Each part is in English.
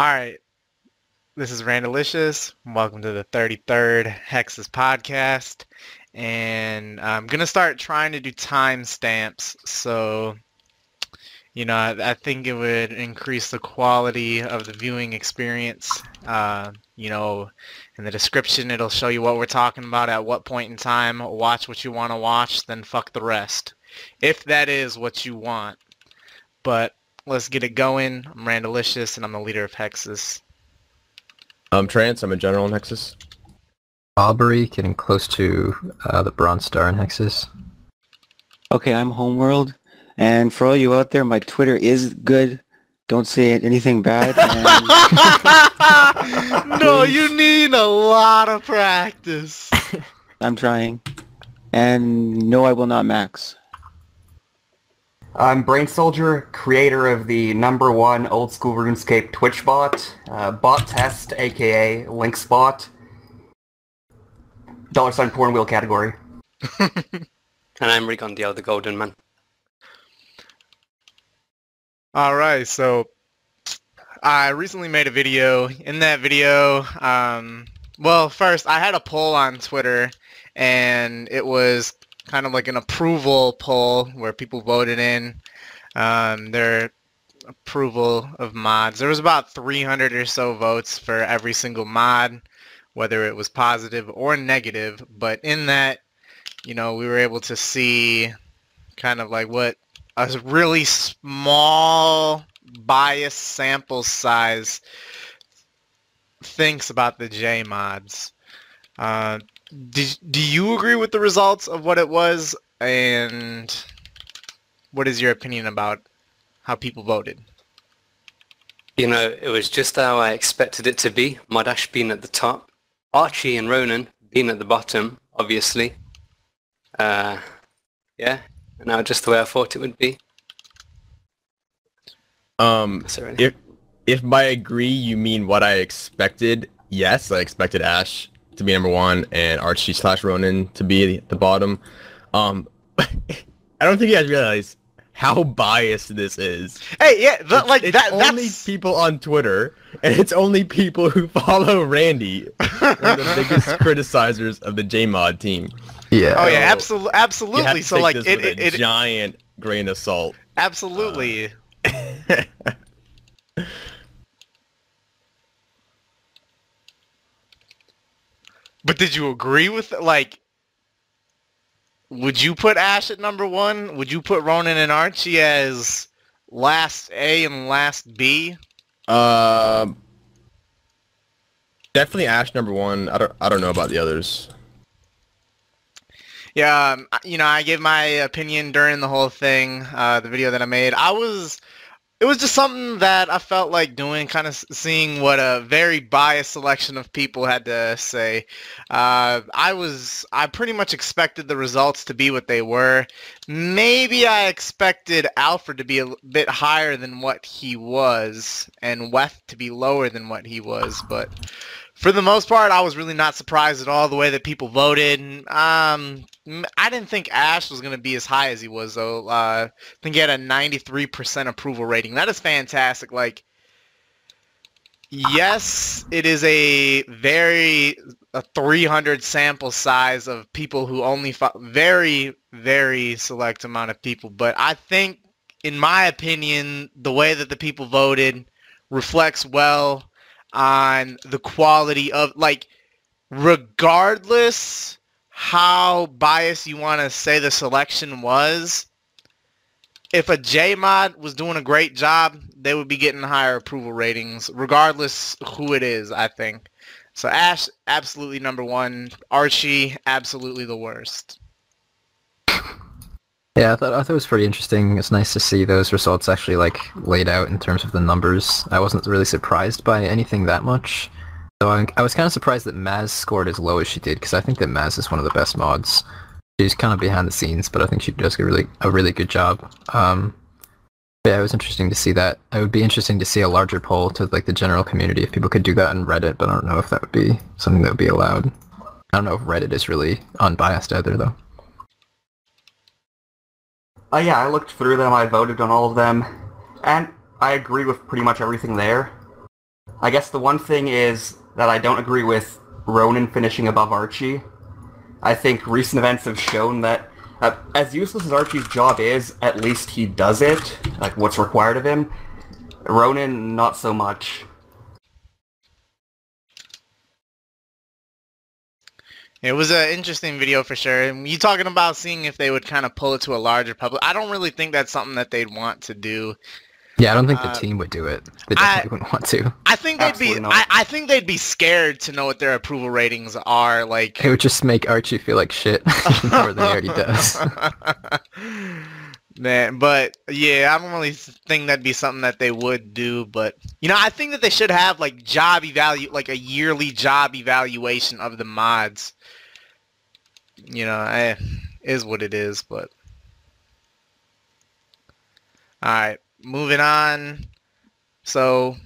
All right. This is Randalicious. Welcome to the 33rd Hexus podcast. And I'm going to start trying to do timestamps. So, you know, I, I, think it would increase the quality of the viewing experience. Uh, you know, in the description, it'll show you what we're talking about at what point in time. Watch what you want to watch, then fuck the rest. If that is what you want. But let's get it going. I'm Randalicious, and I'm the leader of Hexus. I'm Trance. I'm a general in Hexus. Aubrey, getting close to uh, the Bronze Star in Hexus. Okay, I'm Homeworld. And for all you out there, my Twitter is good. Don't say anything bad. And... no, you need a lot of practice. I'm trying. And no, I will not max. I'm Brain Soldier, creator of the number one old school RuneScape Twitch bot, uh, bot test, aka Linkspot, dollar sign porn wheel category. and I'm Rigondio, the Golden Man. All right, so I recently made a video. In that video, um, well, first I had a poll on Twitter, and it was kind of like an approval poll where people voted in um, their approval of mods. There was about 300 or so votes for every single mod, whether it was positive or negative. But in that, you know, we were able to see kind of like what a really small bias sample size thinks about the J mods. Uh, did, do you agree with the results of what it was? And what is your opinion about how people voted? You know, it was just how I expected it to be. Mod Ash being at the top, Archie and Ronan being at the bottom, obviously. Uh, yeah, and now just the way I thought it would be. Um, if if by agree you mean what I expected, yes, I expected Ash to be number one and Archie slash Ronan to be at the bottom. Um, I don't think you guys realize how biased this is. Hey, yeah, the, like it's that. Only that's... people on Twitter, and it's only people who follow Randy, the biggest criticizers of the JMod team. Yeah. Oh yeah, absolutely, absolutely. So like, it, it, it, giant grain of salt. Absolutely. Uh, But did you agree with like? Would you put Ash at number one? Would you put Ronan and Archie as last A and last B? Uh, definitely Ash number one. I don't. I don't know about the others. Yeah, um, you know, I gave my opinion during the whole thing, uh, the video that I made. I was it was just something that I felt like doing, kind of seeing what a very biased selection of people had to say. Uh, I was, I pretty much expected the results to be what they were. Maybe I expected Alfred to be a bit higher than what he was, and Weath to be lower than what he was, but for the most part, I was really not surprised at all the way that people voted. Um, I didn't think Ash was going to be as high as he was, though. Uh, I think he had a 93% approval rating. That is fantastic. Like, yes, it is a very a 300 sample size of people who only very very select amount of people. But I think, in my opinion, the way that the people voted reflects well on the quality of like regardless how biased you want to say the selection was if a JMod was doing a great job, they would be getting higher approval ratings, regardless who it is, I think. So Ash, absolutely number one. Archie, absolutely the worst. Yeah, I thought, I thought it was pretty interesting. It's nice to see those results actually like laid out in terms of the numbers. I wasn't really surprised by anything that much. So I, I was kind of surprised that Maz scored as low as she did because I think that Maz is one of the best mods. She's kind of behind the scenes, but I think she does a really a really good job. Um, yeah, it was interesting to see that. It would be interesting to see a larger poll to like the general community if people could do that on Reddit, but I don't know if that would be something that would be allowed. I don't know if Reddit is really unbiased either, though. Uh, yeah, I looked through them, I voted on all of them, and I agree with pretty much everything there. I guess the one thing is that I don't agree with Ronan finishing above Archie. I think recent events have shown that uh, as useless as Archie's job is, at least he does it, like what's required of him. Ronan, not so much. It was an interesting video for sure. And you talking about seeing if they would kind of pull it to a larger public. I don't really think that's something that they'd want to do. Yeah, I don't think the Uh, team would do it. They I- definitely wouldn't want to. I think they'd be. Absolutely not. I, I think they'd be scared to know what their approval ratings are. Like It would just make Archie feel like shit more than he already does. Man, but yeah, I don't really think that'd be something that they would do. But you know, I think that they should have like job evalu, like a yearly job evaluation of the mods. You know, eh, is what it is. But all right, moving on. So,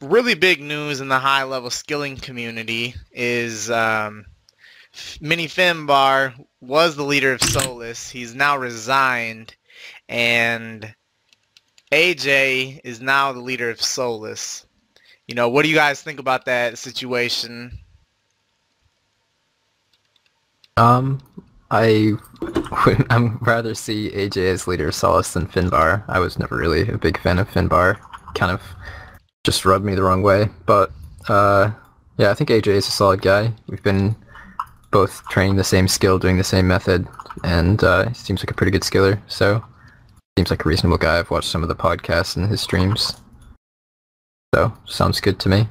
really big news in the high level skilling community is um, Mini Finbar was the leader of Solus. He's now resigned, and AJ is now the leader of Solus. You know, what do you guys think about that situation? Um, I would I'm rather see AJ as leader of Solus than Finbar. I was never really a big fan of Finbar. Kind of just rubbed me the wrong way. But uh, yeah, I think AJ is a solid guy. We've been both training the same skill, doing the same method, and uh, he seems like a pretty good skiller. So seems like a reasonable guy. I've watched some of the podcasts and his streams. So sounds good to me.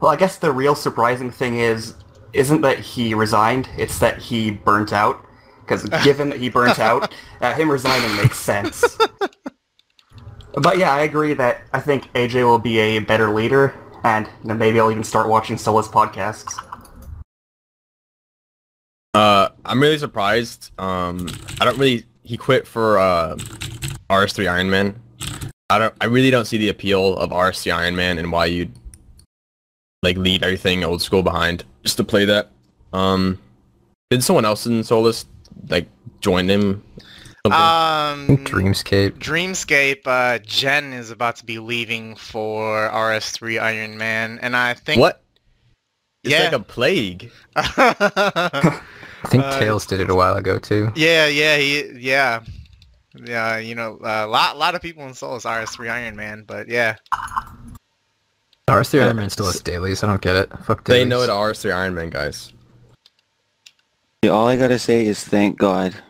Well, I guess the real surprising thing is, isn't that he resigned, it's that he burnt out. Because given that he burnt out, uh, him resigning makes sense. But yeah, I agree that I think AJ will be a better leader, and you know, maybe I'll even start watching Solus podcasts. Uh, I'm really surprised. Um, I don't really. He quit for uh, RS3 Iron Man. I don't. I really don't see the appeal of RS3 Iron Man and why you'd like leave everything old school behind just to play that. Um, did someone else in Solus like join him? Something? Um, Dreamscape. Dreamscape, uh, Jen is about to be leaving for RS3 Iron Man, and I think what? It's yeah. like a plague. I think Uh, Tails did it a while ago too. yeah, yeah, he, yeah, yeah. You know, a lot, lot of people in Solus RS3 Iron Man, but yeah, RS3 Iron Man still has dailies. I don't get it. Fuck Tails. They know it RS3 Iron Man guys. Yeah, all I gotta say is thank God.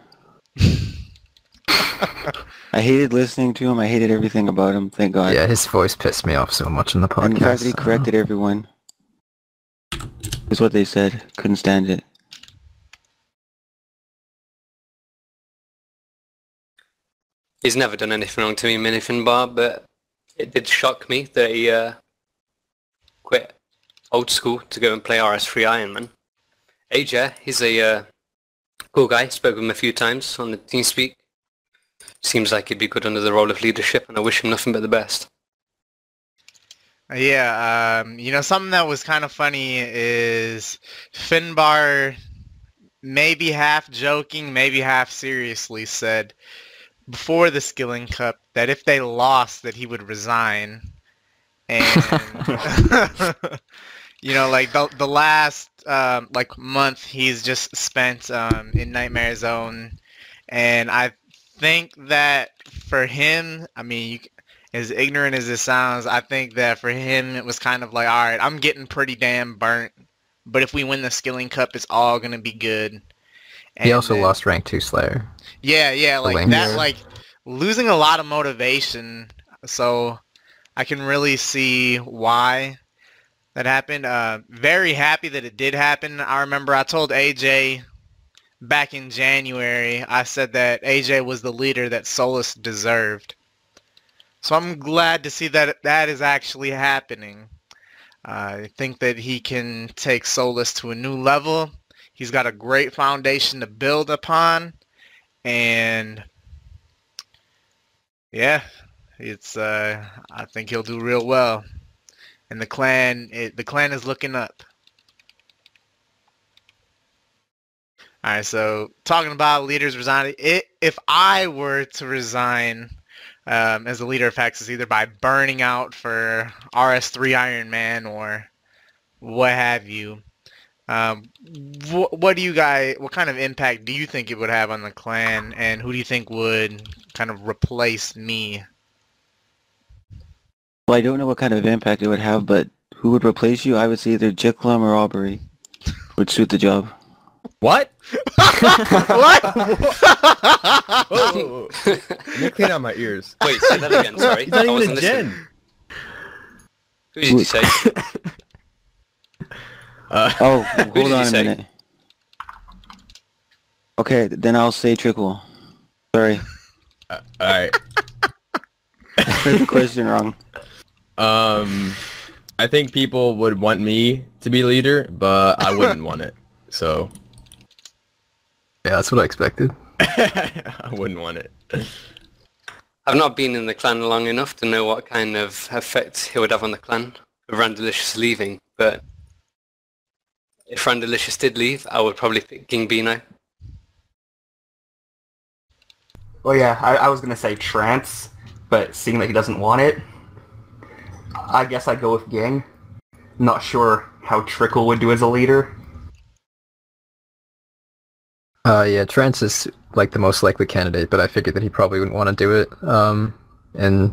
I hated listening to him. I hated everything about him. Thank God. Yeah, his voice pissed me off so much in the podcast. and the fact that he corrected everyone is what they said. Couldn't stand it. He's never done anything wrong to me, Mini Finbar, but it did shock me that he uh, quit old school to go and play RS3 Ironman. AJ, he's a uh, cool guy. Spoke with him a few times on the TeamSpeak. Seems like he'd be good under the role of leadership, and I wish him nothing but the best. yeah. Um, you know, something that was kind of funny is Finbar, maybe half joking, maybe half seriously, said before the Skilling Cup that if they lost, that he would resign, and you know, like the the last um, like month he's just spent um, in Nightmare Zone, and I think that for him, I mean, you, as ignorant as it sounds, I think that for him it was kind of like, all right, I'm getting pretty damn burnt, but if we win the Skilling Cup, it's all gonna be good. He also then- lost rank two Slayer. Yeah, yeah, like that, like losing a lot of motivation. So I can really see why that happened. Uh, very happy that it did happen. I remember I told AJ back in January, I said that AJ was the leader that Solus deserved. So I'm glad to see that that is actually happening. I think that he can take Solus to a new level. He's got a great foundation to build upon and yeah, it's uh, I think he'll do real well, and the clan it, the clan is looking up. All right, so talking about leaders resigning, it, if I were to resign, um, as the leader of Hexus, either by burning out for RS3 Iron Man or what have you. Um, wh- what do you guys? What kind of impact do you think it would have on the clan, and who do you think would kind of replace me? Well, I don't know what kind of impact it would have, but who would replace you? I would say either Jiklum or Aubrey would suit the job. What? what? Whoa, whoa, whoa. Let me clean out my ears. Wait, say that again. Sorry, He's not I even wasn't a gen. Who did you say? Uh, Oh, hold on a say? minute. Okay, then I'll say Trickle. Sorry, all right. I heard the question wrong. Um, I think people would want me to be leader, but I wouldn't want it. So Yeah, that's what I expected. I wouldn't want it. I've not been in the clan long enough to know what kind of effect he would have on the clan with Randalicious leaving, but if Randalicious did leave, I would probably pick King Bino. Well, yeah, I, I was gonna say trance, but seeing that he doesn't want it, I guess I'd go with Ging. Not sure how Trickle would do as a leader. Uh, yeah, Trance is like the most likely candidate, but I figured that he probably wouldn't want to do it. Um, and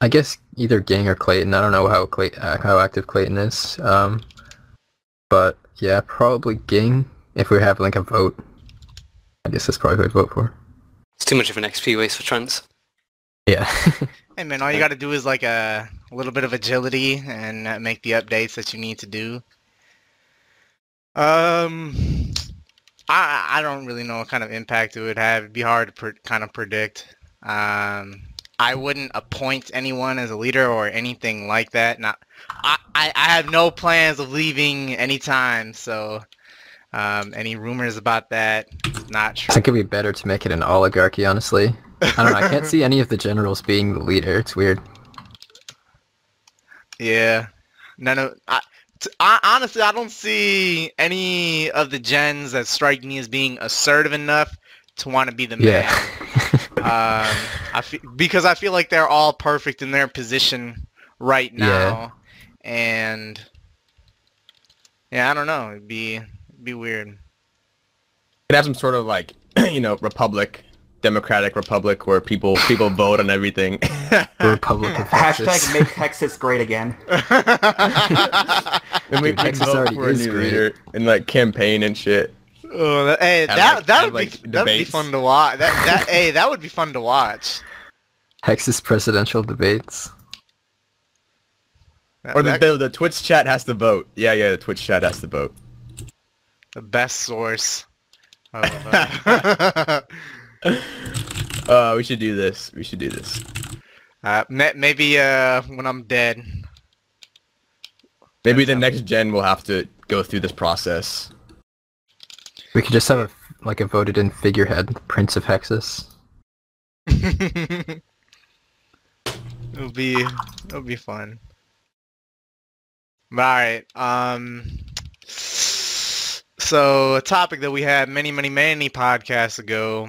I guess either Gang or Clayton. I don't know how Clay- uh, how active Clayton is. Um, but yeah, probably Gang. If we have like a vote, I guess that's probably who I'd vote for. It's too much of an XP waste for Trance. Yeah. Hey man, all you got to do is like a, a little bit of agility and uh, make the updates that you need to do. Um, I I don't really know what kind of impact it would have. It'd be hard to pre- kind of predict. Um, I wouldn't appoint anyone as a leader or anything like that. Not, I I, I have no plans of leaving anytime. So, um, any rumors about that, not true. I think it'd be better to make it an oligarchy, honestly. I don't know. I can't see any of the generals being the leader. It's weird. Yeah. None of I, t- I honestly I don't see any of the gens that strike me as being assertive enough to want to be the man. Yeah. um, I fe- because I feel like they're all perfect in their position right Yeah. now, and yeah, I don't know. It'd be it'd be weird. Could have some sort of like, you know, republic, democratic republic where people people vote on everything. Republic of Hashtag make Hexus great again. and we Dude, we Hexus vote already for a new great. leader and like campaign and shit. Oh, that, hey, Have, that like- that have, would be like, that would be fun to watch. That that hey, that would be fun to watch. Hexus presidential debates. That- Or the, that- the the Twitch chat has to vote. Yeah, yeah, the Twitch chat has to vote. the best source. Uh, Uh, we should do this. We should do this. uh, maybe uh, when I'm dead. Maybe the sounds- next gen will have to go through this process. We could just have a like a voted in figurehead, Prince of Hexus. it'll be it'll be fun. All right. Um. So a topic that we had many, many, many podcasts ago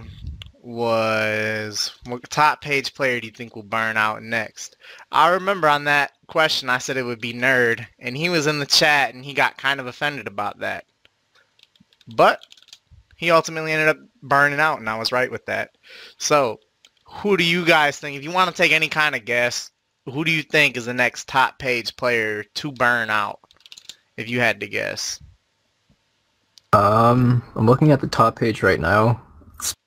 was what top page player do you think will burn out next? I remember on that question I said it would be nerd, and he was in the chat and he got kind of offended about that. But he ultimately ended up burning out, and I was right with that. So, who do you guys think? If you want to take any kind of guess, who do you think is the next top page player to burn out? If you had to guess. Um, I'm looking at the top page right now.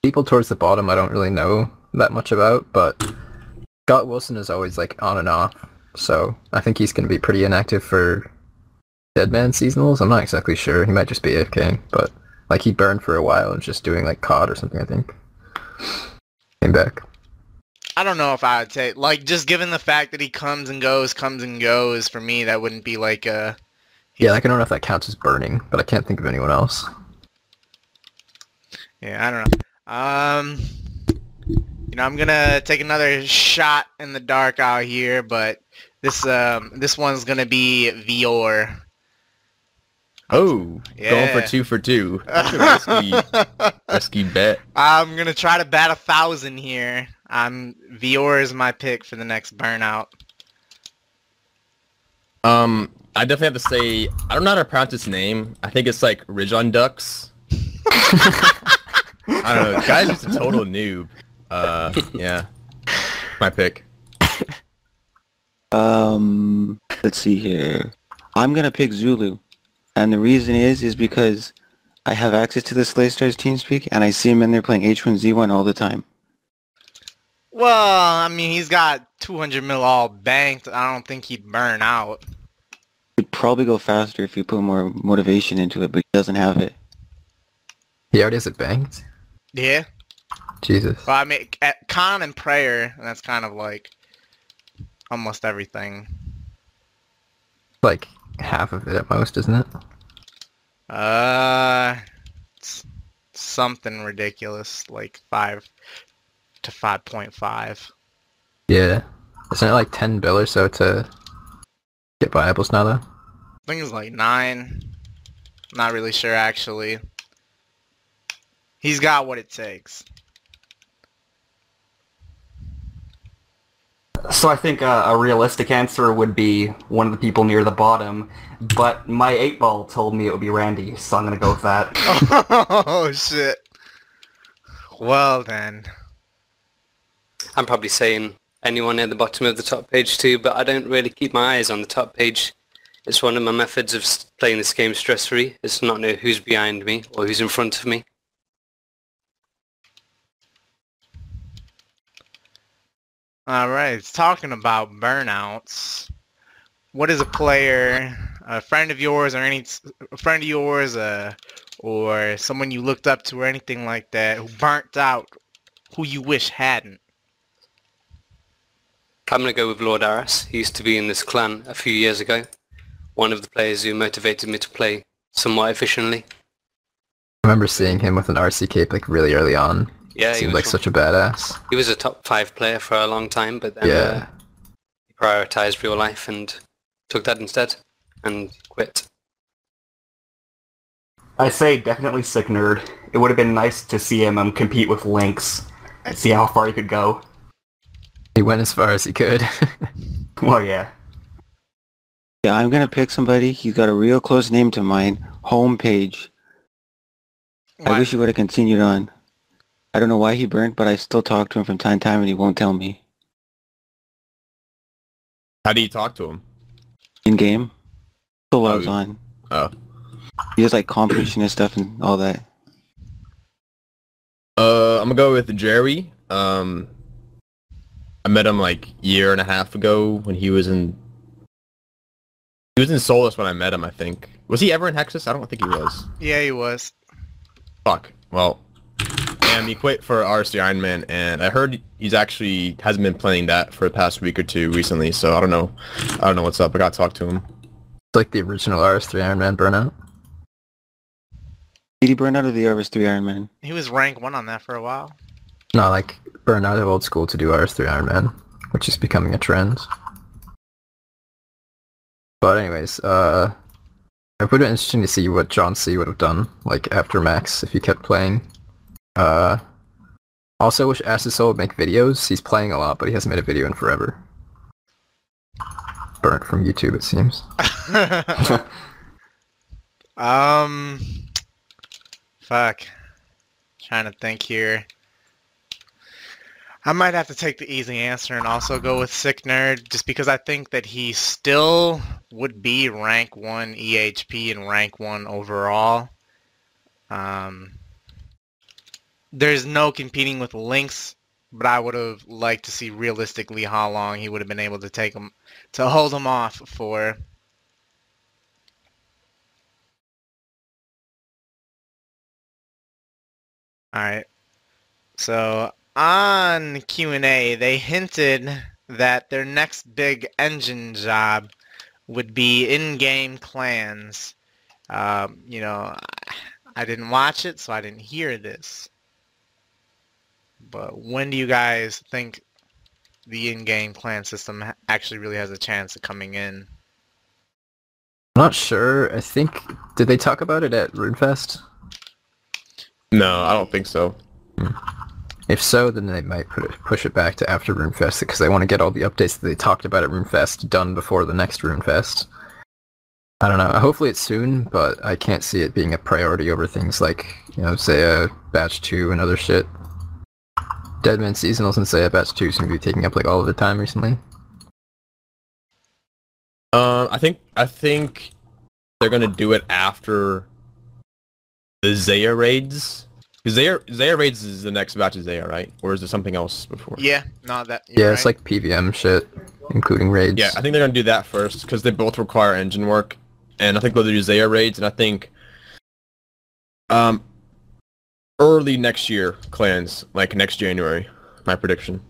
People towards the bottom I don't really know that much about, but Scott Wilson is always like on and off. So I think he's going to be pretty inactive for Deadman seasonals. I'm not exactly sure. He might just be AFK, but like he burned for a while and was just doing like COD or something. I think came back. I don't know if I would say like just given the fact that he comes and goes, comes and goes. For me, that wouldn't be like a Yeah, like I don't know if that counts as burning, but I can't think of anyone else. yeah. I don't know. Um, you know, I'm gonna take another shot in the dark out here, but this um this one's gonna be Vior. Oh, going for two for two. That's a risky, risky bet. I'm gonna try to bat a thousand here. I'm Vior is my pick for the next burnout. Um, I definitely have to say I don't know how to pronounce his name. I think it's like Rijon Ducks. I don't know. Guy's just a total noob. Uh, yeah. My pick. Um, let's see here. I'm gonna pick Zulu, and the reason is is because I have access to the Slay Stars TeamSpeak, and I see him in there playing H1Z1 all the time. Well, I mean, he's got 200 mil all banked. I don't think he'd burn out. He'd probably go faster if you put more motivation into it, but he doesn't have it. He already has it banked? Yeah. Jesus. Well, I mean, at con and prayer, that's kind of like almost everything. Like half of it at most, isn't it? Uh, it's something ridiculous, like five to five point five. Yeah. Isn't it like 10 bill or so to get viables now though? I think it's like nine. Not really sure actually. He's got what it takes. So I think uh, a realistic answer would be one of the people near the bottom, but my eight ball told me it would be Randy, so I'm gonna go with that. oh shit. Well then. I'm probably saying anyone near the bottom of the top page too, but I don't really keep my eyes on the top page. It's one of my methods of playing this game stress-free. It's to not know who's behind me or who's in front of me. All right, talking about burnouts. What is a player, a friend of yours, or any a friend of yours, uh, or someone you looked up to, or anything like that, who burnt out, who you wish hadn't? I'm going to go with Lord Aras. He used to be in this clan a few years ago. One of the players who motivated me to play somewhat efficiently. I remember seeing him with an RC cape like really early on. Yeah, he Seemed was, like such a badass. he was a top five player for a long time, but then Yeah. uh, he prioritized real life and took that instead and quit. I say definitely sick nerd. It would have been nice to see him um, compete with Lynx and see how far he could go. He went as far as he could. Well, yeah. Yeah, I'm gonna pick somebody. He's got a real close name to mine. Homepage. I wish he would have continued on. I don't know why he burnt, but I still talk to him from time to time and he won't tell me. How do you talk to him? In game. Still logs you- on. Oh. He does like competition and stuff and all that. Uh, I'm gonna go with Jerry. Um, I met him like year and a half ago when he was in. He was in Solus when I met him. I think. Was he ever in Hexus? I don't think he was. Yeah, he was. Fuck. Well, and he quit for RC Iron Man, and I heard he's actually hasn't been playing that for the past week or two recently. So I don't know. I don't know what's up. I got to talk to him. It's like the original RS3 Iron Man burnout. Did he burn out of the RS3 Iron Man? He was rank one on that for a while. No, like burnout of old school to do RS3 Iron Man, which is becoming a trend. But anyways, uh, it would have been interesting to see what John C would have done, like after Max, if he kept playing. Uh, also wish Acid Soul would make videos. He's playing a lot, but he hasn't made a video in forever. Burnt from YouTube, it seems. um, fuck. Trying to think here. I might have to take the easy answer and also go with Sick Nerd, just because I think that he still would be rank one EHP and rank one overall. Um, there's no competing with Lynx, but I would have liked to see realistically how long he would have been able to take him to hold him off for. All right. So on Q&A, they hinted that their next big engine job would be in-game clans. Um, you know, I didn't watch it, so I didn't hear this. But when do you guys think the in-game clan system actually really has a chance of coming in? I'm not sure. I think did they talk about it at RuneFest? No, I don't think so. Hmm. If so, then they might put it, push it back to after RuneFest because they want to get all the updates that they talked about at RuneFest done before the next RuneFest. I don't know. Hopefully it's soon, but I can't see it being a priority over things like, you know, Zeah Batch 2 and other shit. Deadman Seasonals and Zeah Batch 2 seem to be taking up like all of the time recently. Uh, I think I think they're gonna do it after the Zeah raids. Because Zeah, Zeah raids is the next batch of Zeah, right? Or is there something else before? Yeah, no, that. Yeah, you're it's like PVM shit, including raids. Yeah, I think they're gonna do that first because they both require engine work, and I think they'll do Zeah raids, and I think um early next year clans, like next January, my prediction.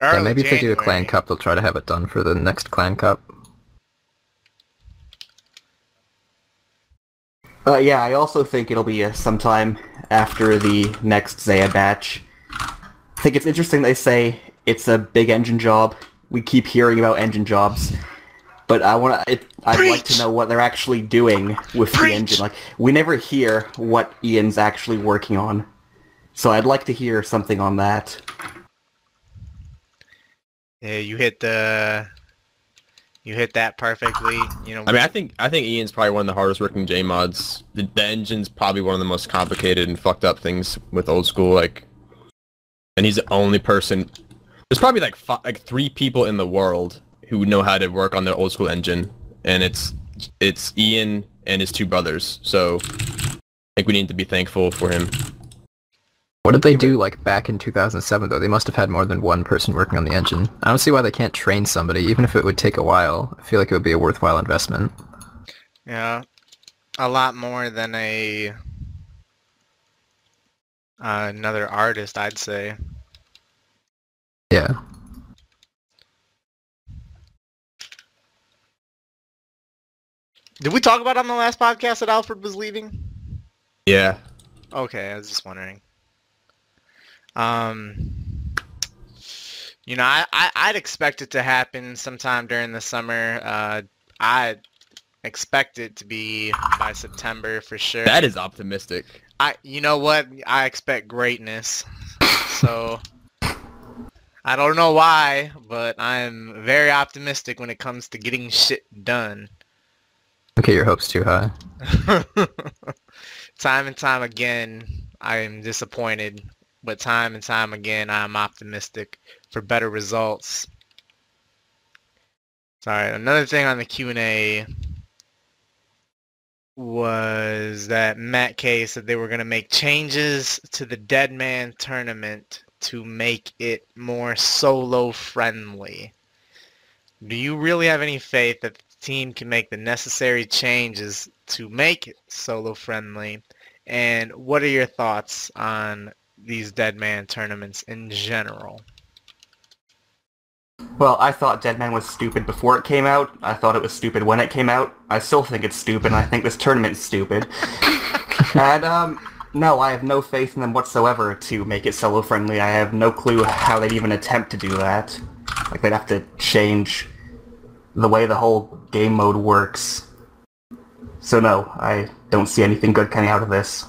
Yeah, Early maybe if they do a clan cup, they'll try to have it done for the next clan cup. Uh, yeah, I also think it'll be uh, sometime after the next Zeah batch. I think it's interesting they say it's a big engine job. We keep hearing about engine jobs, but I want to. I'd like to know what they're actually doing with the engine. Like we never hear what Ian's actually working on, so I'd like to hear something on that. Yeah, you hit the. You hit that perfectly. You know. I mean, I think I think Ian's probably one of the hardest working J mods. The, the engine's probably one of the most complicated and fucked up things with old school. Like, and he's the only person. There's probably like fi- like three people in the world who know how to work on their old school engine, and it's it's Ian and his two brothers. So, I think we need to be thankful for him. What did they do like back in 2007 though? They must have had more than one person working on the engine. I don't see why they can't train somebody, even if it would take a while. I feel like it would be a worthwhile investment. Yeah, a lot more than a uh, another artist, I'd say. Yeah. Did we talk about on the last podcast that Alfred was leaving? Yeah, Okay, I was just wondering. Um, you know, I, I I'd expect it to happen sometime during the summer. Uh, I expect it to be by September for sure. that is optimistic. I, you know what? I expect greatness. So I don't know why, but I'm very optimistic when it comes to getting shit done. Okay, your hopes too high. time and time again, I am disappointed, but time and time again, I'm optimistic for better results. Sorry, another thing on the Q&A was that Mat K said they were going to make changes to the Dead Man tournament to make it more solo friendly. Do you really have any faith that the team can make the necessary changes to make it solo friendly? And what are your thoughts on these Dead Man tournaments in general? Well, I thought Dead Man was stupid before it came out. I thought it was stupid when it came out. I still think it's stupid, and I think this tournament's stupid. and, um, no, I have no faith in them whatsoever to make it solo friendly. I have no clue how they'd even attempt to do that. Like, they'd have to change the way the whole game mode works. So no, I don't see anything good coming out of this.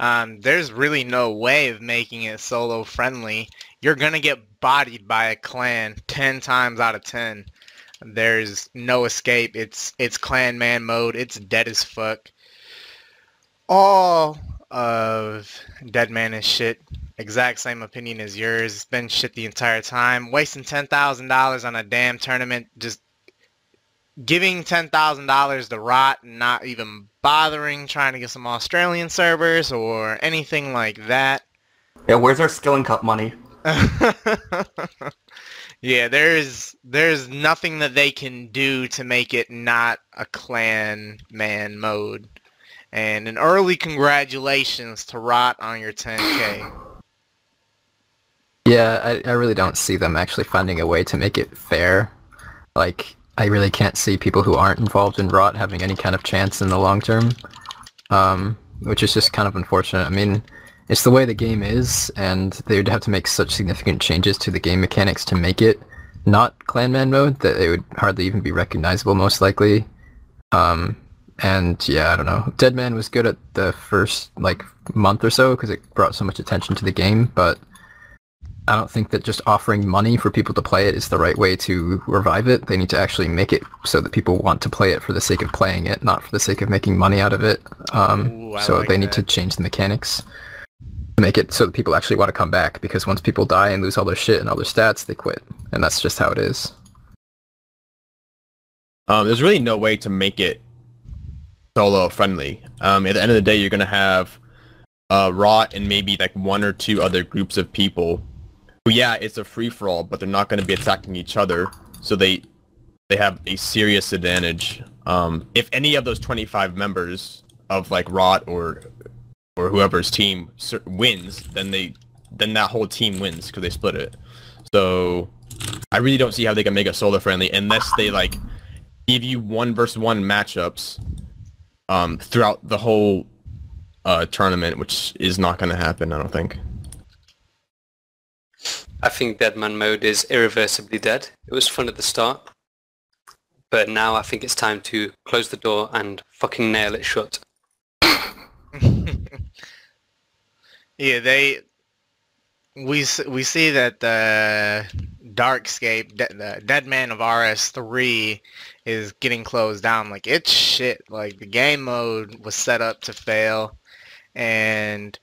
Um, there's really no way of making it solo friendly. You're gonna get bodied by a clan ten times out of ten. There's no escape. It's it's clan man mode. It's dead as fuck. All of Dead Man is shit. Exact same opinion as yours. It's been shit the entire time. Wasting ten thousand dollars on a damn tournament. Just giving ten thousand dollars to rot and not even bothering trying to get some Australian servers or anything like that. Yeah, where's our Skilling Cup money? yeah, there's there's nothing that they can do to make it not a clan man mode. And an early congratulations to Rot on your 10k. Yeah, I, I really don't see them actually finding a way to make it fair. Like, I really can't see people who aren't involved in Rot having any kind of chance in the long term. Um, which is just kind of unfortunate. I mean, it's the way the game is, and they would have to make such significant changes to the game mechanics to make it not Clanman mode that it would hardly even be recognizable, most likely. Um, And yeah, I don't know. Deadman was good at the first like month or so because it brought so much attention to the game, but I don't think that just offering money for people to play it is the right way to revive it. They need to actually make it so that people want to play it for the sake of playing it, not for the sake of making money out of it. Um, Ooh, so like they need to change the mechanics to make it so that people actually want to come back. Because once people die and lose all their shit and all their stats, they quit, and that's just how it is. Um, there's really no way to make it solo friendly. Um, at the end of the day, you're gonna have uh, Rot and maybe like one or two other groups of people. Yeah, it's a free for all, but they're not gonna be attacking each other, so they they have a serious advantage. Um, if any of those 25 members of like Rot or or whoever's team wins, then they then that whole team wins because they split it. So I really don't see how they can make it solo friendly unless they like give you one versus one matchups um, throughout the whole uh, tournament, which is not going to happen, I don't think. I think Deadman mode is irreversibly dead. It was fun at the start, but now I think it's time to close the door and fucking nail it shut. yeah, they we we see that the Darkscape, de- the Dead Man of RS3 is getting closed down. Like it's shit. Like the game mode was set up to fail, and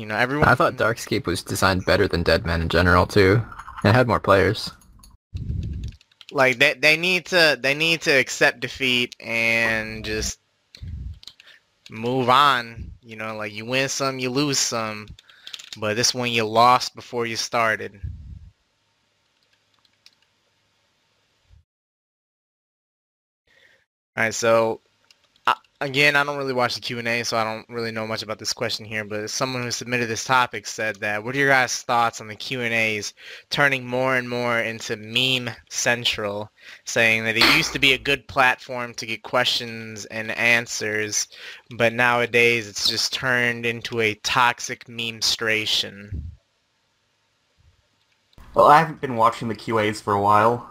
you know everyone. I thought Darkscape was designed better than Dead Deadman in general too. It had more players. like they they need to they need to accept defeat and just move on. You know, like you win some, you lose some, but this one you lost before you started. All right, so again, I don't really watch the Q and A, so I don't really know much about this question here. But someone who submitted this topic said that, "What are your guys' thoughts on the Q and A's turning more and more into meme central?" Saying that it used to be a good platform to get questions and answers, but nowadays it's just turned into a toxic meme-stration. Well, I haven't been watching the QAs for a while.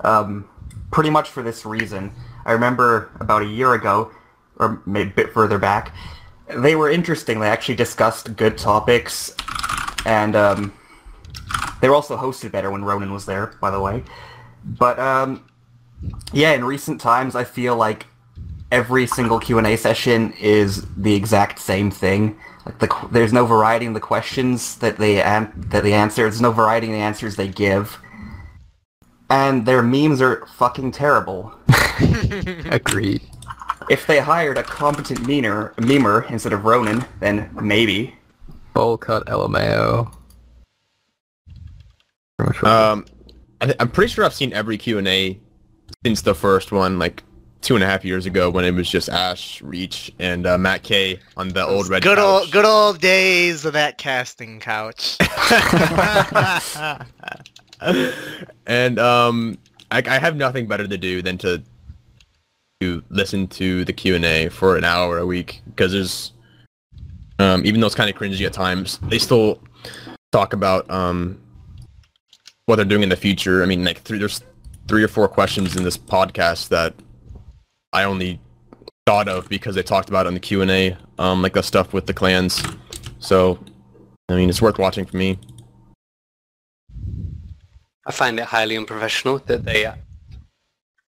Um, pretty much for this reason. I remember about a year ago, or maybe a bit further back, they were interesting. They actually discussed good topics, and um, they were also hosted better when Ronan was there, by the way. But um, yeah, in recent times, I feel like every single Q&A session is the exact same thing. Like the, there's no variety in the questions that they an- that they answer. There's no variety in the answers they give, and their memes are fucking terrible. Agreed. If they hired a competent memer, memer instead of Ronan, then maybe. Bowl cut LMAO. Pretty much what- Um, I th- I'm pretty sure I've seen every Q&A since the first one, like two and a half years ago when it was just Ash, Reach, and uh, Mat K on the old red good couch. old good old days of that casting couch. and um, I, I have nothing better to do than to to listen to the Q and A for an hour a week because there's um, even though it's kind of cringy at times, they still talk about um, what they're doing in the future. I mean, like three, there's three or four questions in this podcast that I only thought of because they talked about it on the Q and A, um, like the stuff with the clans. So, I mean, it's worth watching for me. I find it highly unprofessional that they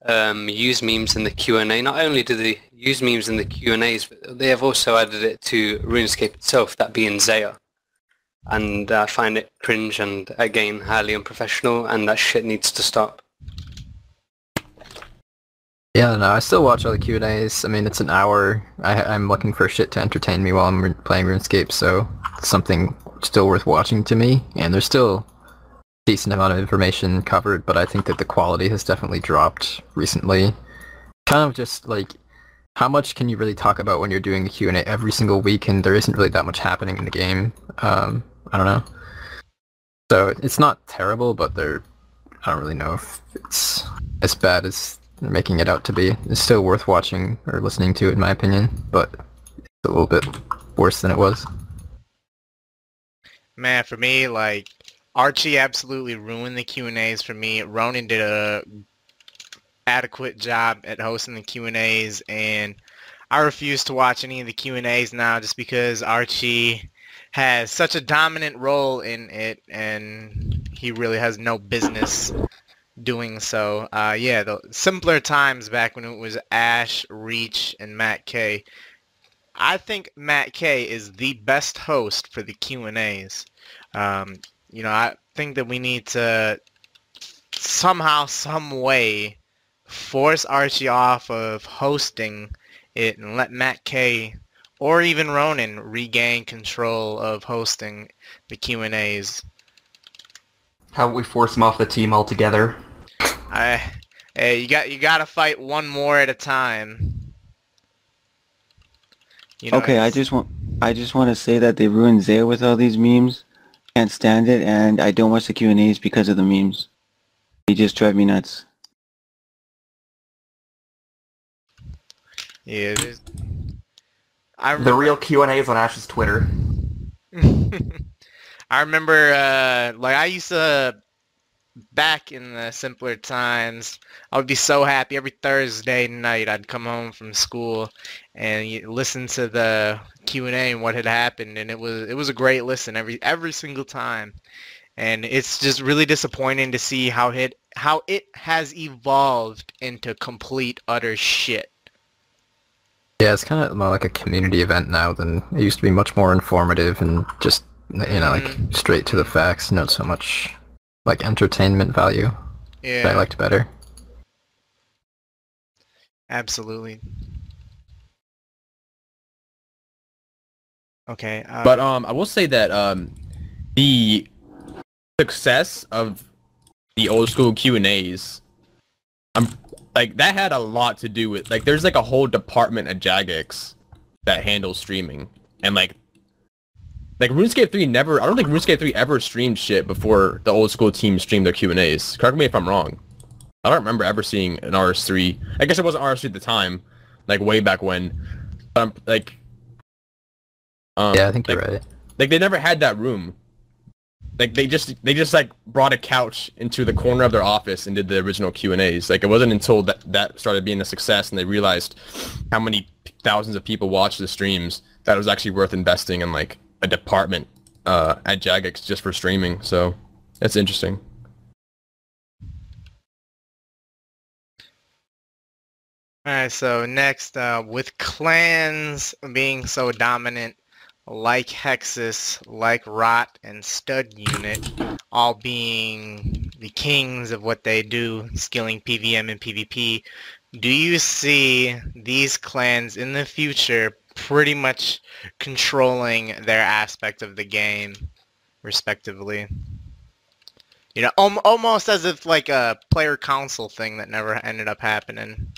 um, use memes in the Q&A. Not only do they use memes in the Q&As, but they have also added it to RuneScape itself, that being Zeah. And I find it cringe and, again, highly unprofessional, and that shit needs to stop. Yeah, no, I still watch all the Q and A's. I mean, it's an hour. I, I'm looking for shit to entertain me while I'm re- playing RuneScape, so something still worth watching to me. And there's still decent amount of information covered, but I think that the quality has definitely dropped recently. Kind of just like, how much can you really talk about when you're doing a Q and A every single week, and there isn't really that much happening in the game. Um, I don't know. So it's not terrible, but they're I don't really know if it's as bad as they're making it out to be. It's still worth watching or listening to, in my opinion, but it's a little bit worse than it was. Man, for me, like Archie absolutely ruined the Q and A's for me. Ronan did a adequate job at hosting the Q and I refuse to watch any of the Q and A's now, just because Archie has such a dominant role in it, and he really has no business doing so. Uh, yeah, the simpler times back when it was Ash, Reach, and Mat K. I think Mat K is the best host for the Q and A's. Um, you know, I think that we need to somehow, some way, force Archie off of hosting it and let Mat K or even Ronan regain control of hosting the Q and A's. How about we force him off the team altogether? I, hey, you got you got to fight one more at a time. You know, okay, I just want I just want to say that they ruined Zeah with all these memes. Can't stand it, and I don't watch the Q and A's because of the memes. They just drive me nuts. Yeah, I the real Q and A's on Ash's Twitter. I remember, uh, like I used to back in the simpler times, I would be so happy every Thursday night. I'd come home from school and you listen to the Q and A and what had happened, and it was it was a great listen every every single time. And it's just really disappointing to see how it how it has evolved into complete utter shit. Yeah, it's kind of more like a community event now than it used to be. Much more informative and just you know like mm. straight to the facts, not so much like entertainment value. Yeah. I liked better. Absolutely. Okay. Uh, but um, I will say that um, the success of the old school Q and A's, I'm like that had a lot to do with like there's like a whole department at Jagex that handles streaming and like like RuneScape 3 never, I don't think RuneScape 3 ever streamed shit before the old school team streamed their Q&As. Correct me if I'm wrong. I don't remember ever seeing an RS3. I guess it wasn't RS3 at the time, like way back when. But I'm like, um, yeah, I think like, you're right. Like they never had that room. Like they just they just like brought a couch into the corner of their office and did the original Q and A's. Like it wasn't until that that started being a success and they realized how many thousands of people watched the streams that it was actually worth investing in like a department uh, at Jagex just for streaming. So that's interesting. Alright, so next, uh, with clans being so dominant, like Hexus, like Rot, and Stud Unit, all being the kings of what they do, skilling PVM and PvP, do you see these clans in the future pretty much controlling their aspect of the game, respectively. You know, almost as if like a player council thing that never ended up happening.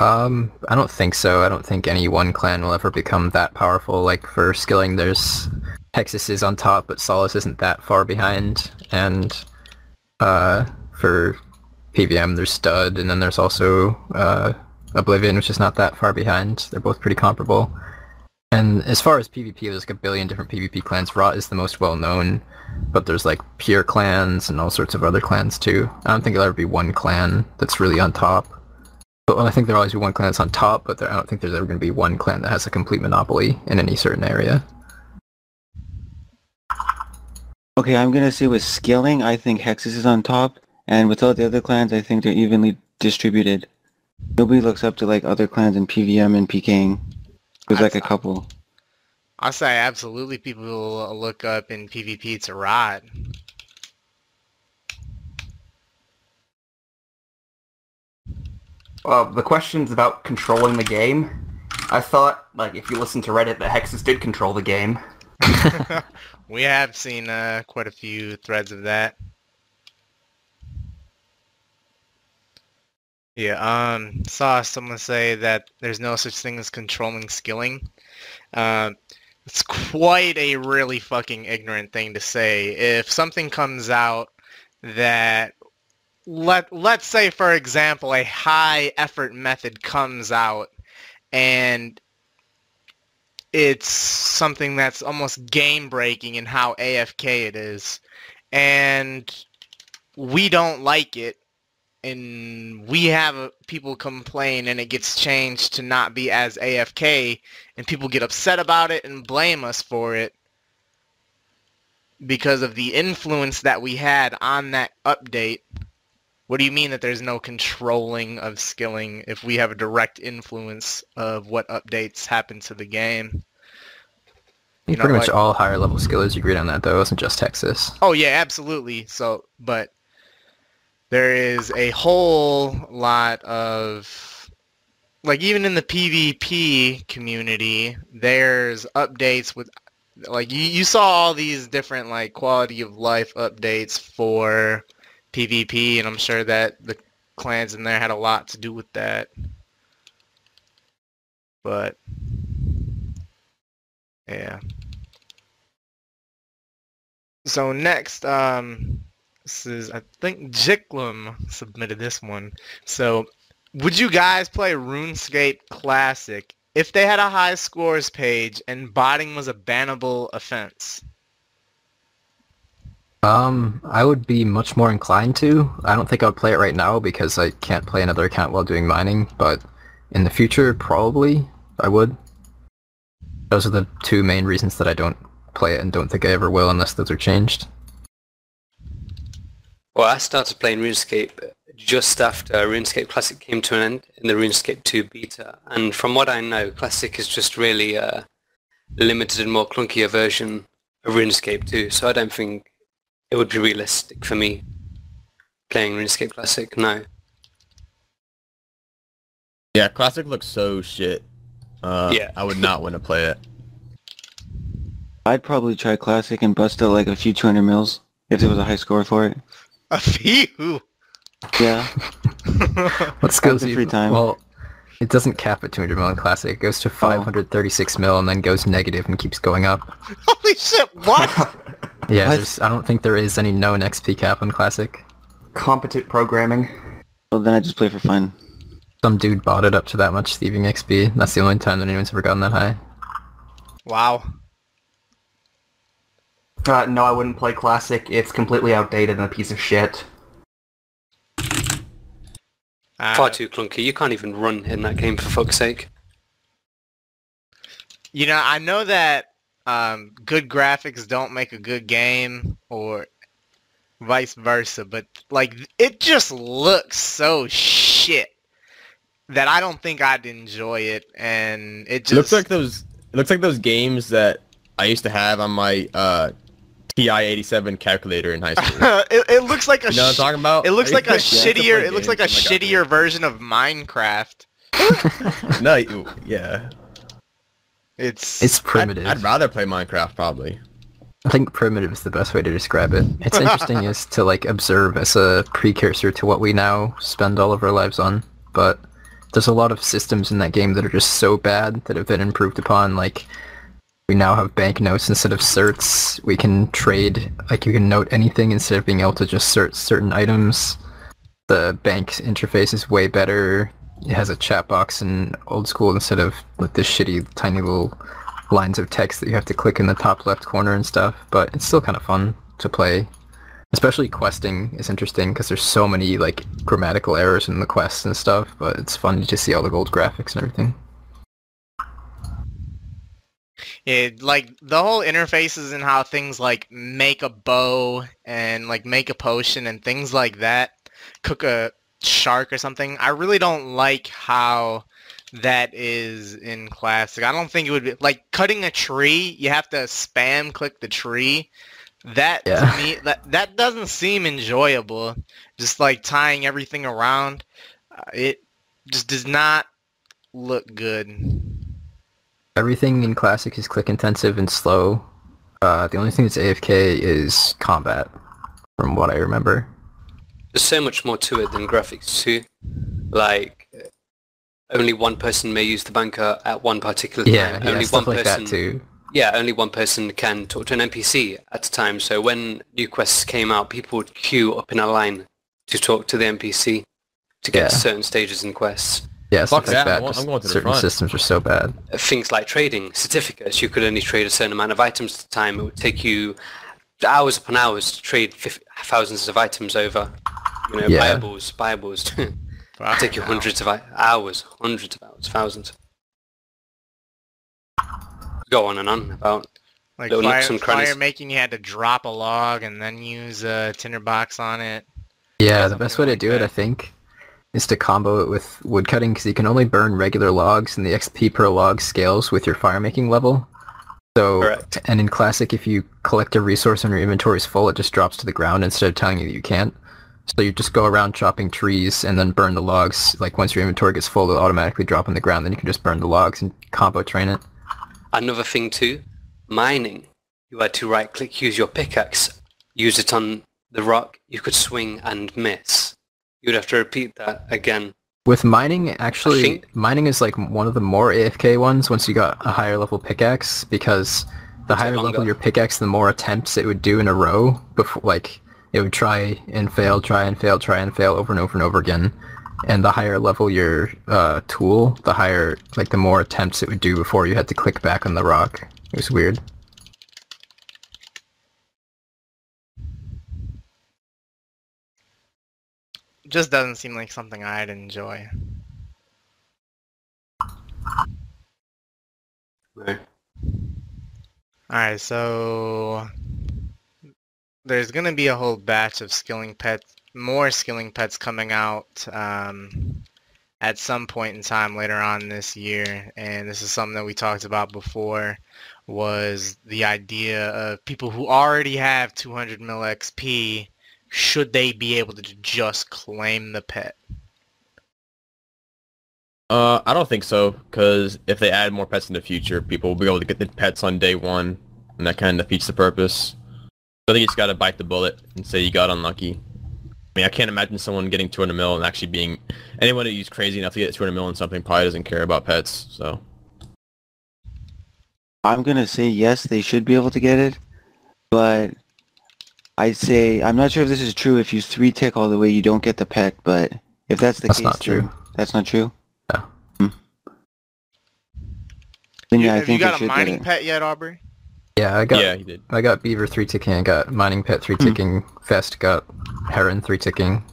Um, I don't think so. I don't think any one clan will ever become that powerful. Like for skilling, there's Hexus is on top, but Solus isn't that far behind. And uh, for PVM, there's Stud, and then there's also uh, Oblivion, which is not that far behind. They're both pretty comparable. And as far as PvP, there's like a billion different PvP clans. Rot is the most well known, but there's like pure clans and all sorts of other clans too. I don't think there'll ever be one clan that's really on top. But well, I think there'll always be one clan that's on top, but there, I don't think there's ever going to be one clan that has a complete monopoly in any certain area. Okay, I'm going to say with scaling, I think Hexus is on top, and with all the other clans, I think they're evenly distributed. Nobody looks up to like other clans in PVM and PKing. There's like a couple. I'll say absolutely people will look up in PvP to Rot. Well, the questions about controlling the game. I thought, like, if you listen to Reddit, that Hexus did control the game. we have seen uh, quite a few threads of that. Yeah, um, saw someone say that there's no such thing as controlling skilling. Uh, it's quite a really fucking ignorant thing to say. If something comes out that let let's say for example a high effort method comes out and it's something that's almost game breaking in how AFK it is and we don't like it and we have uh, people complain and it gets changed to not be as AFK and people get upset about it and blame us for it because of the influence that we had on that update. What do you mean that there's no controlling of skilling if we have a direct influence of what updates happen to the game? I think know, pretty much like- all higher level skillers agreed on that though. It wasn't just Hexus. Oh yeah, absolutely. So, but there is a whole lot of like even in the PvP community, there's updates with like you, you saw all these different like quality of life updates for PvP and I'm sure that the clans in there had a lot to do with that. But yeah. So next, um, this is I think Jiklum submitted this one. So, would you guys play RuneScape Classic if they had a high scores page and botting was a bannable offense? Um, I would be much more inclined to. I don't think I would play it right now because I can't play another account while doing mining, but in the future, probably I would. Those are the two main reasons that I don't play it and don't think I ever will unless those are changed. Well, I started playing RuneScape just after RuneScape Classic came to an end in the RuneScape 2 beta, and from what I know, Classic is just really a limited and more clunkier version of RuneScape 2, so I don't think it would be realistic for me playing RuneScape Classic, no. Yeah, classic looks so shit. Uh, Yeah. I would not want to play it. I'd probably try classic and bust out like a few 200 mils if there was a high score for it. A few. Yeah. What skills the do you free time. Well, it doesn't cap at 200 mil in classic. It goes to 536 mil and then goes negative and keeps going up. Holy shit! What? Yeah, What? there's, I don't think there is any known XP cap in classic. Competent programming. Well, then I just play for fun. Some dude bought it up to that much thieving XP. That's the only time that anyone's ever gotten that high. wow. Uh, no, I wouldn't play Classic. It's completely outdated and a piece of shit. Uh, Far too clunky. You can't even run in that game for fuck's sake. You know, I know that um, good graphics don't make a good game, or vice versa, but like it just looks so shit that I don't think I'd enjoy it, and it It just looks like those. It looks like those games that I used to have on my uh, TI-87 calculator in high school. it, it looks like a You know what I'm talking about? it looks like a used to play shittier it looks like a games on my shittier version of Minecraft. No, you- yeah. It's It's I'd, primitive. I'd rather play Minecraft probably. I think primitive is the best way to describe it. It's interesting is to like observe as a precursor to what we now spend all of our lives on. But there's a lot of systems in that game that are just so bad that have been improved upon. Like we now have banknotes instead of certs. We can trade like you can note anything instead of being able to just cert certain items. The bank interface is way better. It has a chat box in old school instead of like this shitty tiny little lines of text that you have to click in the top left corner and stuff, but it's still kind of fun to play. Especially questing is interesting because there's so many like grammatical errors in the quests and stuff, but it's fun to just see all the gold graphics and everything. It like the whole interfaces and how things like make a bow and like make a potion and things like that, cook a shark or something. I really don't like how that is in classic. I don't think it would be like cutting a tree. You have to spam click the tree. That Yeah. to me that that doesn't seem enjoyable. Just like tying everything around, uh, it just does not look good. Everything in classic is click intensive and slow. Uh, the only thing that's AFK is combat, from what I remember. There's so much more to it than graphics too. Like, only one person may use the banker at one particular Yeah, time. yeah only stuff one like person. that too. Yeah, only one person can talk to an NPC at a time. So when new quests came out, people would queue up in a line to talk to the NPC to get Yeah. to certain stages in quests. Yeah, stuff Fuck like that, that. I'm going- 'cause I'm going to certain front. systems are so bad. Things like trading certificates, you could only trade a certain amount of items at a time. It would take you hours upon hours to trade fif- thousands of items over. You know, Yeah. Bibles, Bibles. take you hundreds of hours, hundreds of hours, thousands. Go on and on about Like Little fire, and crannies. fire making, you had to drop a log and then use a tinderbox on it. Yeah, the best way to like do it. I think, is to combo it with woodcutting because you can only burn regular logs and the XP per log scales with your fire making level. So, Correct. and in Classic, if you collect a resource and your inventory is full, it just drops to the ground instead of telling you that you can't. So you just go around chopping trees and then burn the logs. Like once your inventory gets full, it'll automatically drop on the ground. Then you can just burn the logs and combo train it. Another thing too, mining. You had to right click, use your pickaxe, use it on the rock. You could swing and miss. You'd have to repeat that again. With mining, actually, think- mining is like one of the more AFK ones once you got a higher level pickaxe because the higher level your pickaxe, the more attempts it would do in a row before, like, it would try and fail, try and fail, try and fail over and over and over again. And the higher level your uh, tool, the higher, like, the more attempts it would do before you had to click back on the rock. It was weird. Just doesn't seem like something I'd enjoy. Right. Alright, so there's gonna be a whole batch of skilling pets, more skilling pets coming out um, at some point in time later on this year, and this is something that we talked about before, was the idea of people who already have 200 mil XP, should they be able to just claim the pet? Uh, I don't think so, because if they add more pets in the future, people will be able to get the pets on day one, and that kind of defeats the purpose. I think you just gotta bite the bullet and say you got unlucky. I mean, I can't imagine someone getting 200 mil and actually being anyone who's crazy enough to get 200 mil in something probably doesn't care about pets. So I'm gonna say yes, they should be able to get it, but I say I'm not sure if this is true. If you three tick all the way, you don't get the pet. But if that's the That's case, not true. then that's not true. No. Hmm. Then You- yeah, I have you got a mining pet yet, Aubrey? Yeah, I got yeah, he did. I got beaver three ticking. I got mining pet three ticking. Fest got heron three ticking.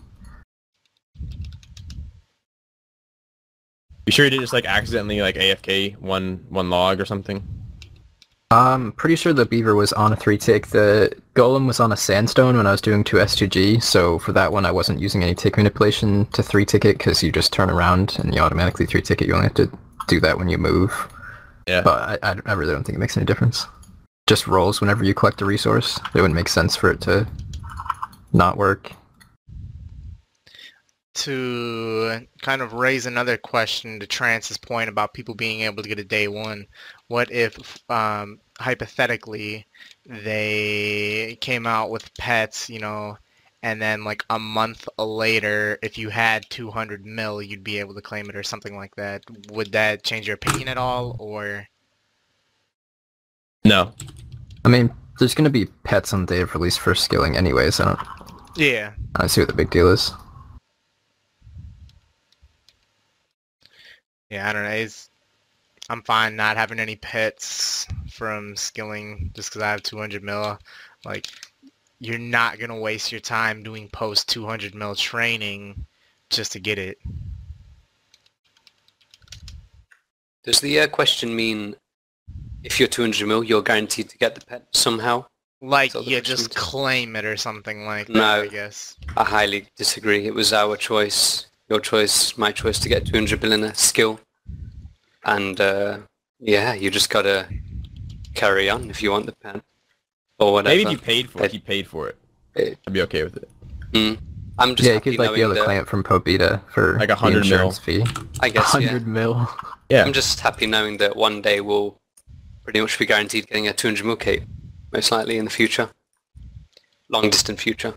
You sure you didn't just like accidentally like AFK one one log or something? I'm pretty sure the beaver was on a three tick. The golem was on a sandstone when I was doing two S2G. So for that one, I wasn't using any tick manipulation to three tick it because you just turn around and you automatically three tick it. You only have to do that when you move. Yeah. But I, I, I really don't think it makes any difference. Just rolls whenever you collect a resource. It wouldn't make sense for it to not work. to kind of raise another question to Trance's point about people being able to get a day one, what if um, hypothetically they came out with pets, you know, and then like a month later, if you had 200 mil, you'd be able to claim it or something like that. Would that change your opinion at all, or? No. I mean, there's going to be pets on the day of release for skilling anyways. I don't, Yeah, I don't see what the big deal is. yeah, I don't know. It's, I'm fine not having any pets from skilling just because I have 200 mil. Like, you're not gonna waste your time doing post 200 mil training just to get it. Does the uh, question mean if you're 200 mil, you're guaranteed to get the pet somehow? Like, you just claim it or something like that, No. I guess. I highly disagree. It was our choice, your choice, my choice to get 200 mil in a skill. And uh, yeah, you just gotta carry on if you want the pen Or whatever. Maybe if you paid for it, he paid for it. I'd be okay with it. Mm. I'm just yeah, you happy could like be knowing able to that, claim it from Probita for Like a hundred mil. fee. I guess, yeah. 100 mil. Yeah. I'm just happy knowing that one day we'll pretty much be guaranteed getting a 200 mil cape, most likely in the future. Long distant future.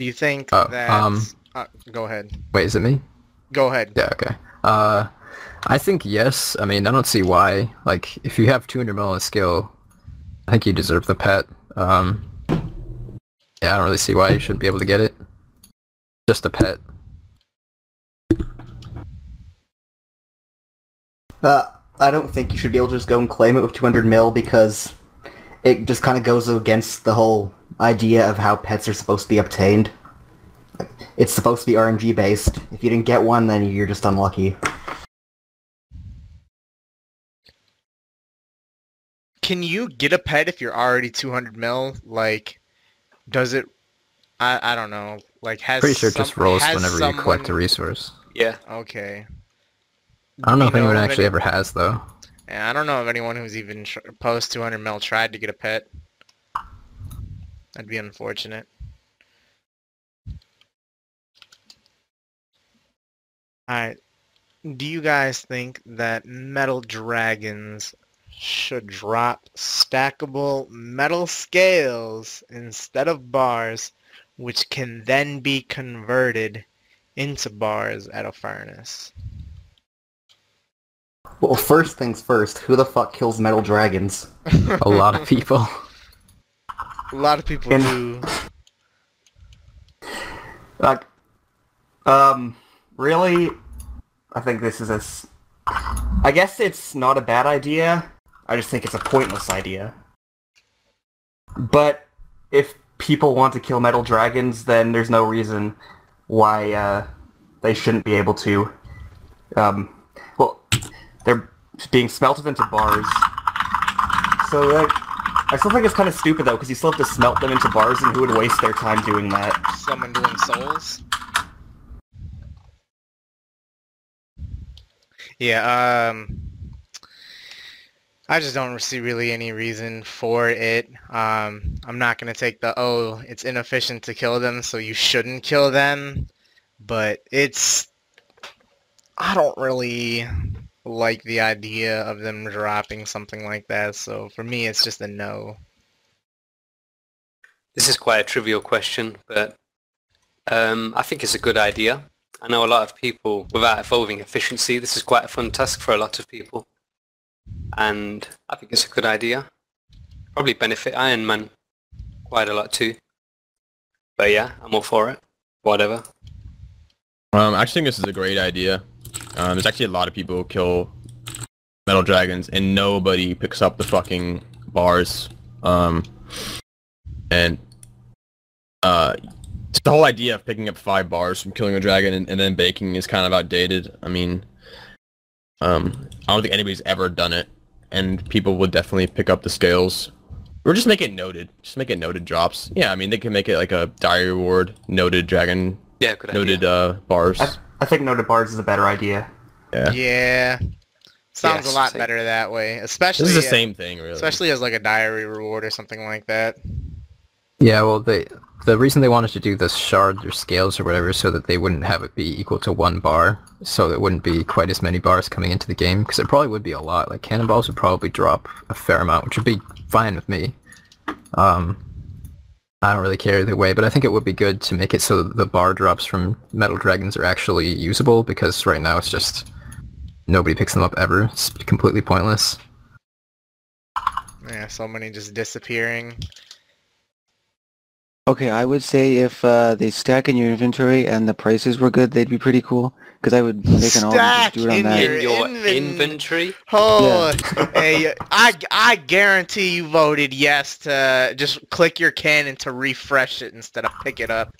Do you think Oh, that... um, uh, go ahead. Wait, is it me? Go ahead. Yeah, okay. Uh, I think yes. I mean, I don't see why. Like, if you have 200 mil in skill, I think you deserve the pet. Um, yeah, I don't really see why you shouldn't be able to get it. Just a pet. Uh, I don't think you should be able to just go and claim it with 200 mil because it just kind of goes against the whole idea of how pets are supposed to be obtained. Like, It's supposed to be RNG based. If you didn't get one, then you're just unlucky. Can you get a pet if you're already 200 mil? Like, does it? I I don't know. Like, has Pretty sure it just rolls has whenever you collect a resource. Yeah. Okay. I don't know You if anyone of actually any- ever has though. Yeah, I don't know of anyone who's even post 200 mil tried to get a pet. That'd be unfortunate. Alright. Do you guys think that metal dragons should drop stackable metal scales instead of bars, which can then be converted into bars at a furnace? Well, first things first, who the fuck kills metal dragons? A lot of people. A lot of people In- do. Like, um, really? I think this is a... s- I guess it's not a bad idea. I just think it's a pointless idea. But if people want to kill metal dragons, then there's no reason why uh, they shouldn't be able to. Um, well, they're being smelted into bars. So, like, I still think it's kind of stupid though, because you still have to smelt them into bars, and who would waste their time doing that? Someone doing souls. Yeah, um I just don't see really any reason for it. Um I'm not gonna take the oh, it's inefficient to kill them, so you shouldn't kill them. But it's I don't really like the idea of them dropping something like that, so for me it's just a no. This is quite a trivial question, but um, I think it's a good idea. I know a lot of people, without evolving efficiency, this is quite a fun task for a lot of people. And I think it's a good idea. Probably benefit Iron Man quite a lot too. But yeah, I'm all for it. Whatever. Um, I actually think this is a great idea. Um, there's actually a lot of people who kill metal dragons, and nobody picks up the fucking bars. Um, and uh, the whole idea of picking up five bars from killing a dragon and, and then baking is kind of outdated. I mean, um, I don't think anybody's ever done it, and people would definitely pick up the scales. Or just make it noted. Just make it noted drops. Yeah, I mean, they can make it like a diary reward, noted dragon, Yeah, noted uh, bars. I, I think noted bars is a better idea. Yeah. Yeah. Sounds Yes, a lot same. better that way, especially This is the uh, same thing, really. especially as like a diary reward or something like that. Yeah, well, they the reason they wanted to do the shards or scales or whatever so that they wouldn't have it be equal to one bar, so there wouldn't be quite as many bars coming into the game, because it probably would be a lot. Like cannonballs would probably drop a fair amount, which would be fine with me. Um, I don't really care either way, but I think it would be good to make it so that the bar drops from metal dragons are actually usable, because right now it's just nobody picks them up ever. It's completely pointless. Yeah, so many just disappearing. Okay, I would say if uh, they stack in your inventory and the prices were good, they'd be pretty cool. Because I would make an all Stack just do it on in that. your- In your Inven- inventory? Oh, hey, I, I guarantee you voted yes to just click your cannon to refresh it instead of pick it up.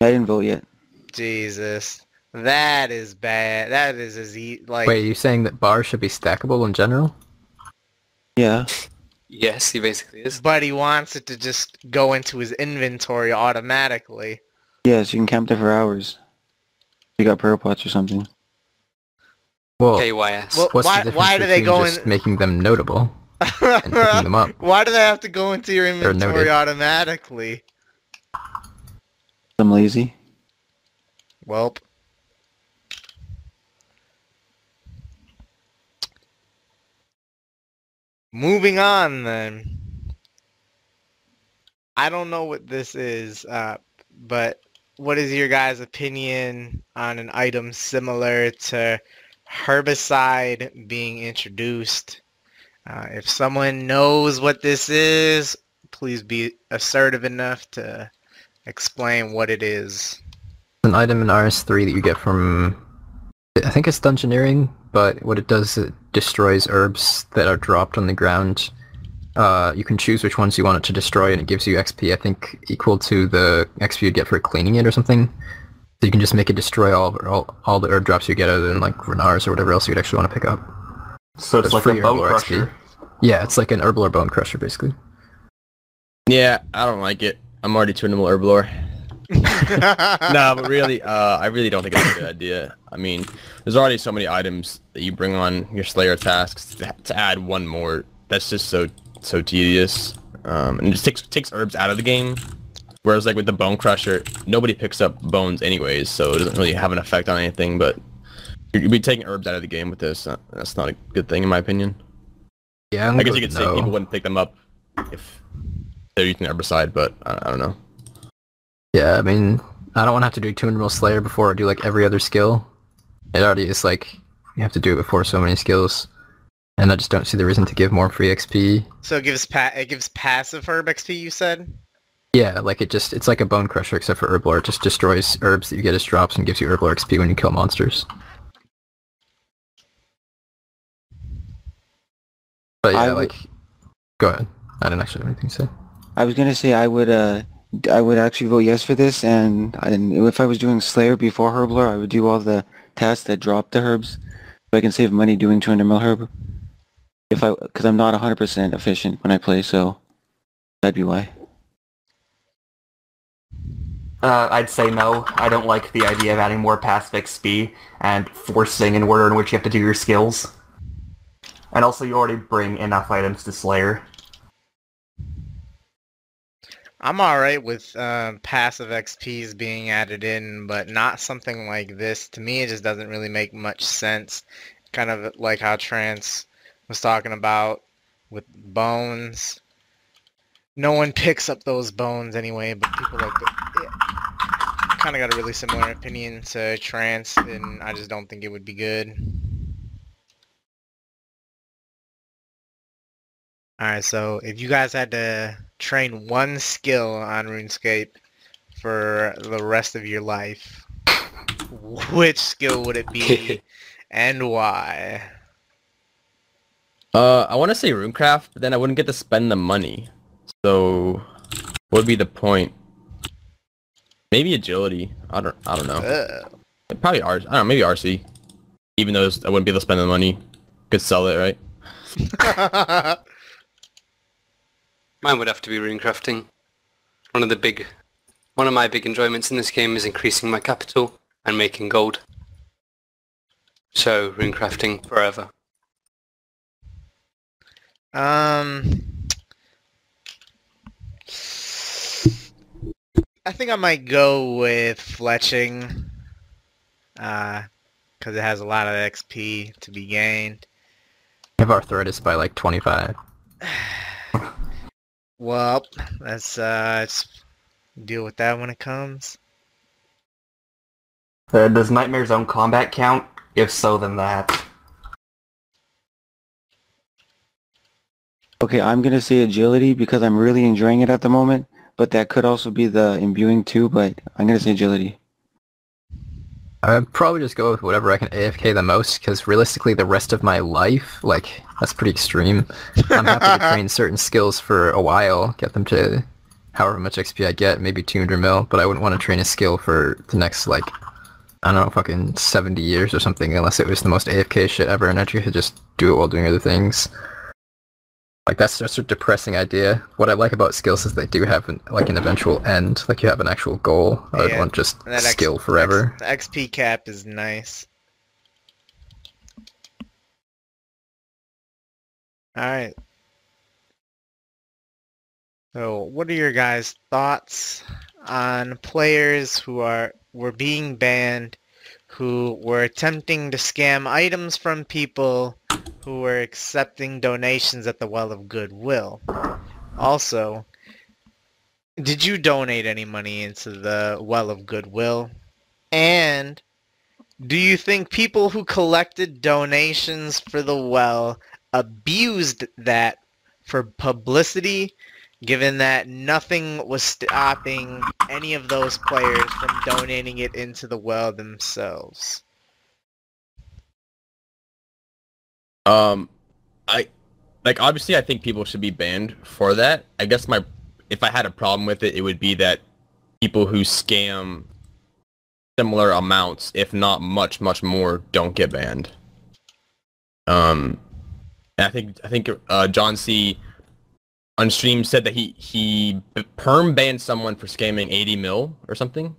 I didn't vote yet. Jesus, that is bad. That is as e- like Wait, are you saying that bars should be stackable in general? Yeah. Yes, he basically is. but he wants it to just go into his inventory automatically. Yes, you can camp there for hours. You got pearl pots or something. Well, KYS. Well, what's why- the difference why do they between go just in- making them notable and picking them up? Why do they have to go into your inventory automatically? I'm lazy. Welp. Moving on then. I don't know what this is, uh, but what is your guys' opinion on an item similar to herbicide being introduced? Uh, if someone knows what this is, please be assertive enough to explain what it is. An item in RS3 that you get from, I think it's Dungeoneering, but what it does it destroys herbs that are dropped on the ground. Uh, you can choose which ones you want it to destroy, and it gives you XP, I think, equal to the XP you'd get for cleaning it or something. So you can just make it destroy all all, all the herb drops you get other than like Ranarrs or whatever else you'd actually want to pick up. So it's It's like a free bone crusher. XP. Yeah, it's like an herbal or bone crusher, basically. Yeah, I don't like it. I'm already too Twinable Herblore. no, but really, uh, I really don't think it's a good idea. I mean, there's already so many items that you bring on your Slayer tasks. To, to add one more, that's just so so tedious, um, and it just takes takes herbs out of the game. Whereas like with the Bone Crusher, nobody picks up bones anyways, so it doesn't really have an effect on anything. But you'd be taking herbs out of the game with this. Uh, That's not a good thing in my opinion. Yeah, I'm I guess you could with say people wouldn't pick them up if they're using herbicide, but I, I don't know. Yeah, I mean, I don't want to have to do Toon Roll Slayer before I do like every other skill. It already is like you have to do it before so many skills, and I just don't see the reason to give more free XP. so it gives pa- it gives passive herb XP. You said. Yeah, like it just it's like a bone crusher except for herblore. It just destroys herbs that you get as drops and gives you herblore XP when you kill monsters. But yeah, I like go ahead. I didn't actually have anything to say. I was gonna say I would uh I would actually vote yes for this, and, and if I was doing Slayer before Herblore, I would do all the tasks that drop the herbs, so I can save money doing 200 mil herb. If I, because I'm not 100% efficient when I play, so that'd be why. Uh, I'd say no. I don't like the idea of adding more passive XP and forcing an order in which you have to do your skills. And also, you already bring enough items to Slayer. I'm alright with um, passive XPs being added in, but not something like this. To me, it just doesn't really make much sense. Kind of like how Trance was talking about with bones. No one picks up those bones anyway, but people like the, kind of got a really similar opinion to Trance, and I just don't think it would be good. Alright, so if you guys had to train one skill on RuneScape for the rest of your life, which skill would it be and why? Uh, I want to say Runecraft, but then I wouldn't get to spend the money. So, what would be the point? Maybe agility. I don't. I don't know. Ugh. Probably R. I don't know. Maybe RC. Even though I wouldn't be able to spend the money, could sell it, right? Mine would have to be runecrafting. One of the big, one of my big enjoyments in this game is increasing my capital and making gold. So runecrafting forever. Um, I think I might go with fletching, uh, because it has a lot of XP to be gained. I have arthritis by like 25. Well, let's uh, let's deal with that when it comes. Uh, does Nightmare Zone combat count? If so, then that. Okay, I'm gonna say agility because I'm really enjoying it at the moment, but that could also be the imbuing too, but I'm gonna say agility. I'd probably just go with whatever I can AFK the most, because realistically the rest of my life, like, that's pretty extreme. I'm happy to train certain skills for a while, get them to however much XP I get, maybe 200 mil, but I wouldn't want to train a skill for the next, like, I don't know, fucking 70 years or something, unless it was the most AFK shit ever and I could just do it while doing other things. Like, that's just a depressing idea. What I like about skills is they do have, an, like, an eventual end, like you have an actual goal. I Yeah, want just X- skill forever. X- the XP cap is nice. Alright. So, what are your guys' thoughts on players who are were being banned, who were attempting to scam items from people, who were accepting donations at the Well of Goodwill? Also, did you donate any money into the Well of Goodwill? And do you think people who collected donations for the well abused that for publicity, given that nothing was stopping any of those players from donating it into the well themselves? Um, I like obviously I think people should be banned for that. I guess my if I had a problem with it, it would be that people who scam similar amounts, if not much, much more, don't get banned. Um, I think I think uh, John C. on stream said that he he perm banned someone for scamming 80 mil or something.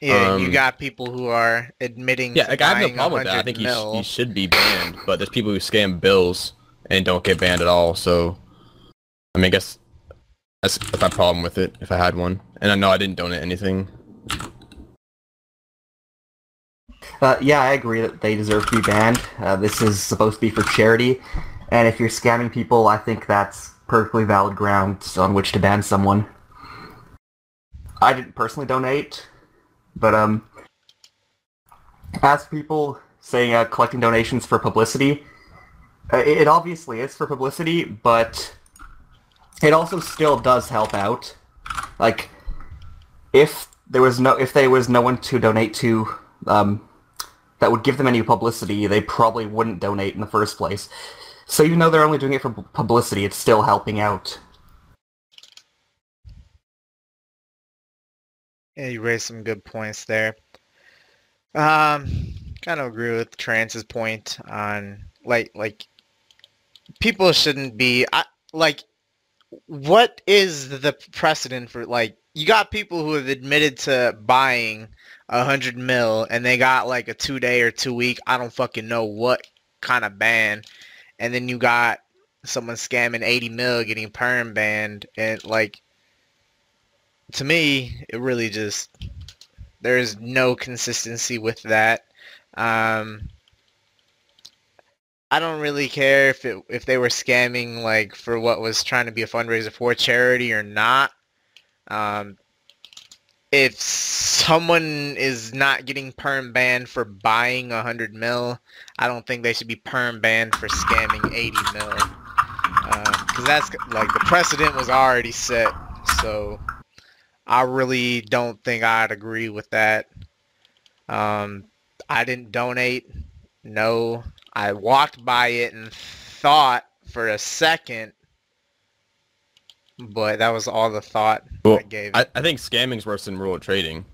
Yeah, you Um, got people who are admitting. Yeah, to like I have no problem with that. I think he, sh- he should be banned, but there's people who scam bills and don't get banned at all. So, I mean, I guess that's, that's my problem with it. If I had one, and I know I didn't donate anything. Uh, yeah, I agree that they deserve to be banned. Uh, this is supposed to be for charity, and if you're scamming people, I think that's perfectly valid grounds on which to ban someone. I didn't personally donate, but um, as people saying uh, collecting donations for publicity, uh, it, it obviously is for publicity, but it also still does help out. Like, if there was no if there was no one to donate to, um, that would give them any publicity, they probably wouldn't donate in the first place. So even though they're only doing it for publicity, it's still helping out. Yeah, you raised some good points there. Um, kind of agree with Trance's point on like like people shouldn't be I, like what is the precedent for like you got people who have admitted to buying a hundred mil and they got like a two day or two week I don't fucking know what kind of ban and then you got someone scamming 80 mil getting perm banned and like to me, it really just there's no consistency with that. Um, I don't really care if it if they were scamming like for what was trying to be a fundraiser for charity or not. Um, if someone is not getting perm banned for buying a hundred mil, I don't think they should be perm banned for scamming eighty mil. Because that's like the precedent was already set. So I really don't think I'd agree with that. Um, I didn't donate. No, I walked by it and thought for a second, but that was all the thought Well, I gave. I, I think scamming's worse than real trading.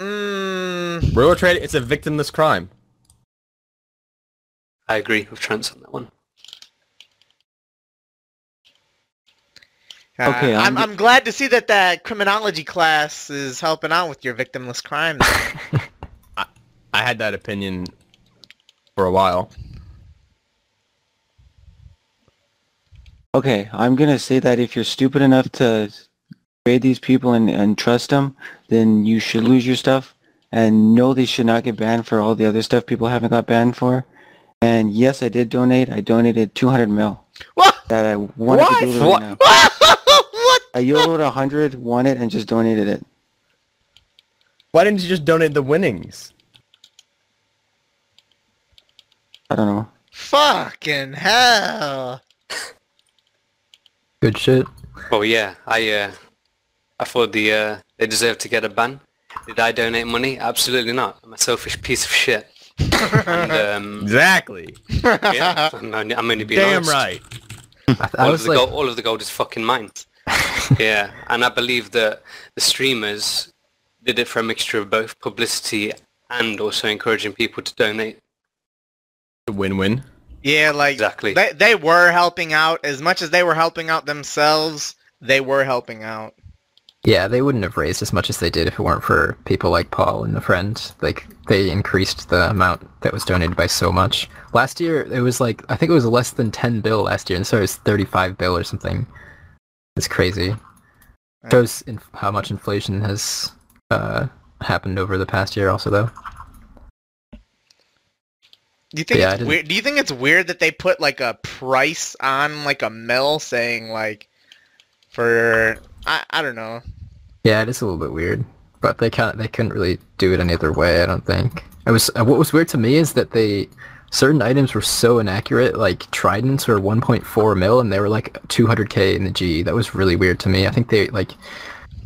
Mm, Real trading, it's a victimless crime. I agree with Trent on that one. uh, Okay, I'm, I'm- I'm glad to see that that criminology class is helping out with your victimless crime. I had that opinion for a while. Okay, I'm gonna say that if you're stupid enough to grade these people and, and trust them, then you should lose your stuff. And no, they should not get banned for all the other stuff people haven't got banned for. And yes, I did donate. I donated 200 mil. what? That I wanted What? to do it right What? now. what? I YOLO'd 100, won it, and just donated it. Why didn't you just donate the winnings? I don't know. Fucking hell. Good shit. Oh yeah, I uh, I thought the uh, they deserve to get a ban. Did I donate money? Absolutely not. I'm a selfish piece of shit. And um, Exactly. yeah, I'm only, I'm only being Damn honest. right. I, I all, of the like, gold, all of the gold is fucking mine. yeah, and I believe that the streamers did it for a mixture of both publicity and also encouraging people to donate. Win-win. Yeah, like Exactly. they they were helping out as much as they were helping out themselves. They were helping out. Yeah, they wouldn't have raised as much as they did if it weren't for people like Paul and the friend. Like they increased the amount that was donated by so much. Last year it was like I think it was less than 10 bill last year, and so it was 35 bill or something. It's crazy. Shows in- how much inflation has uh, happened over the past year, also though. Do you think Yeah, it's didn't- weird? Do you think it's weird that they put like a price on like a mill, saying like for I I don't know. Yeah, it is a little bit weird, but they can't. They couldn't really do it any other way. I don't think. It was uh, what was weird to me is that they certain items were so inaccurate. Like tridents were 1.4 mil, and they were like 200k in the G. That was really weird to me. I think they like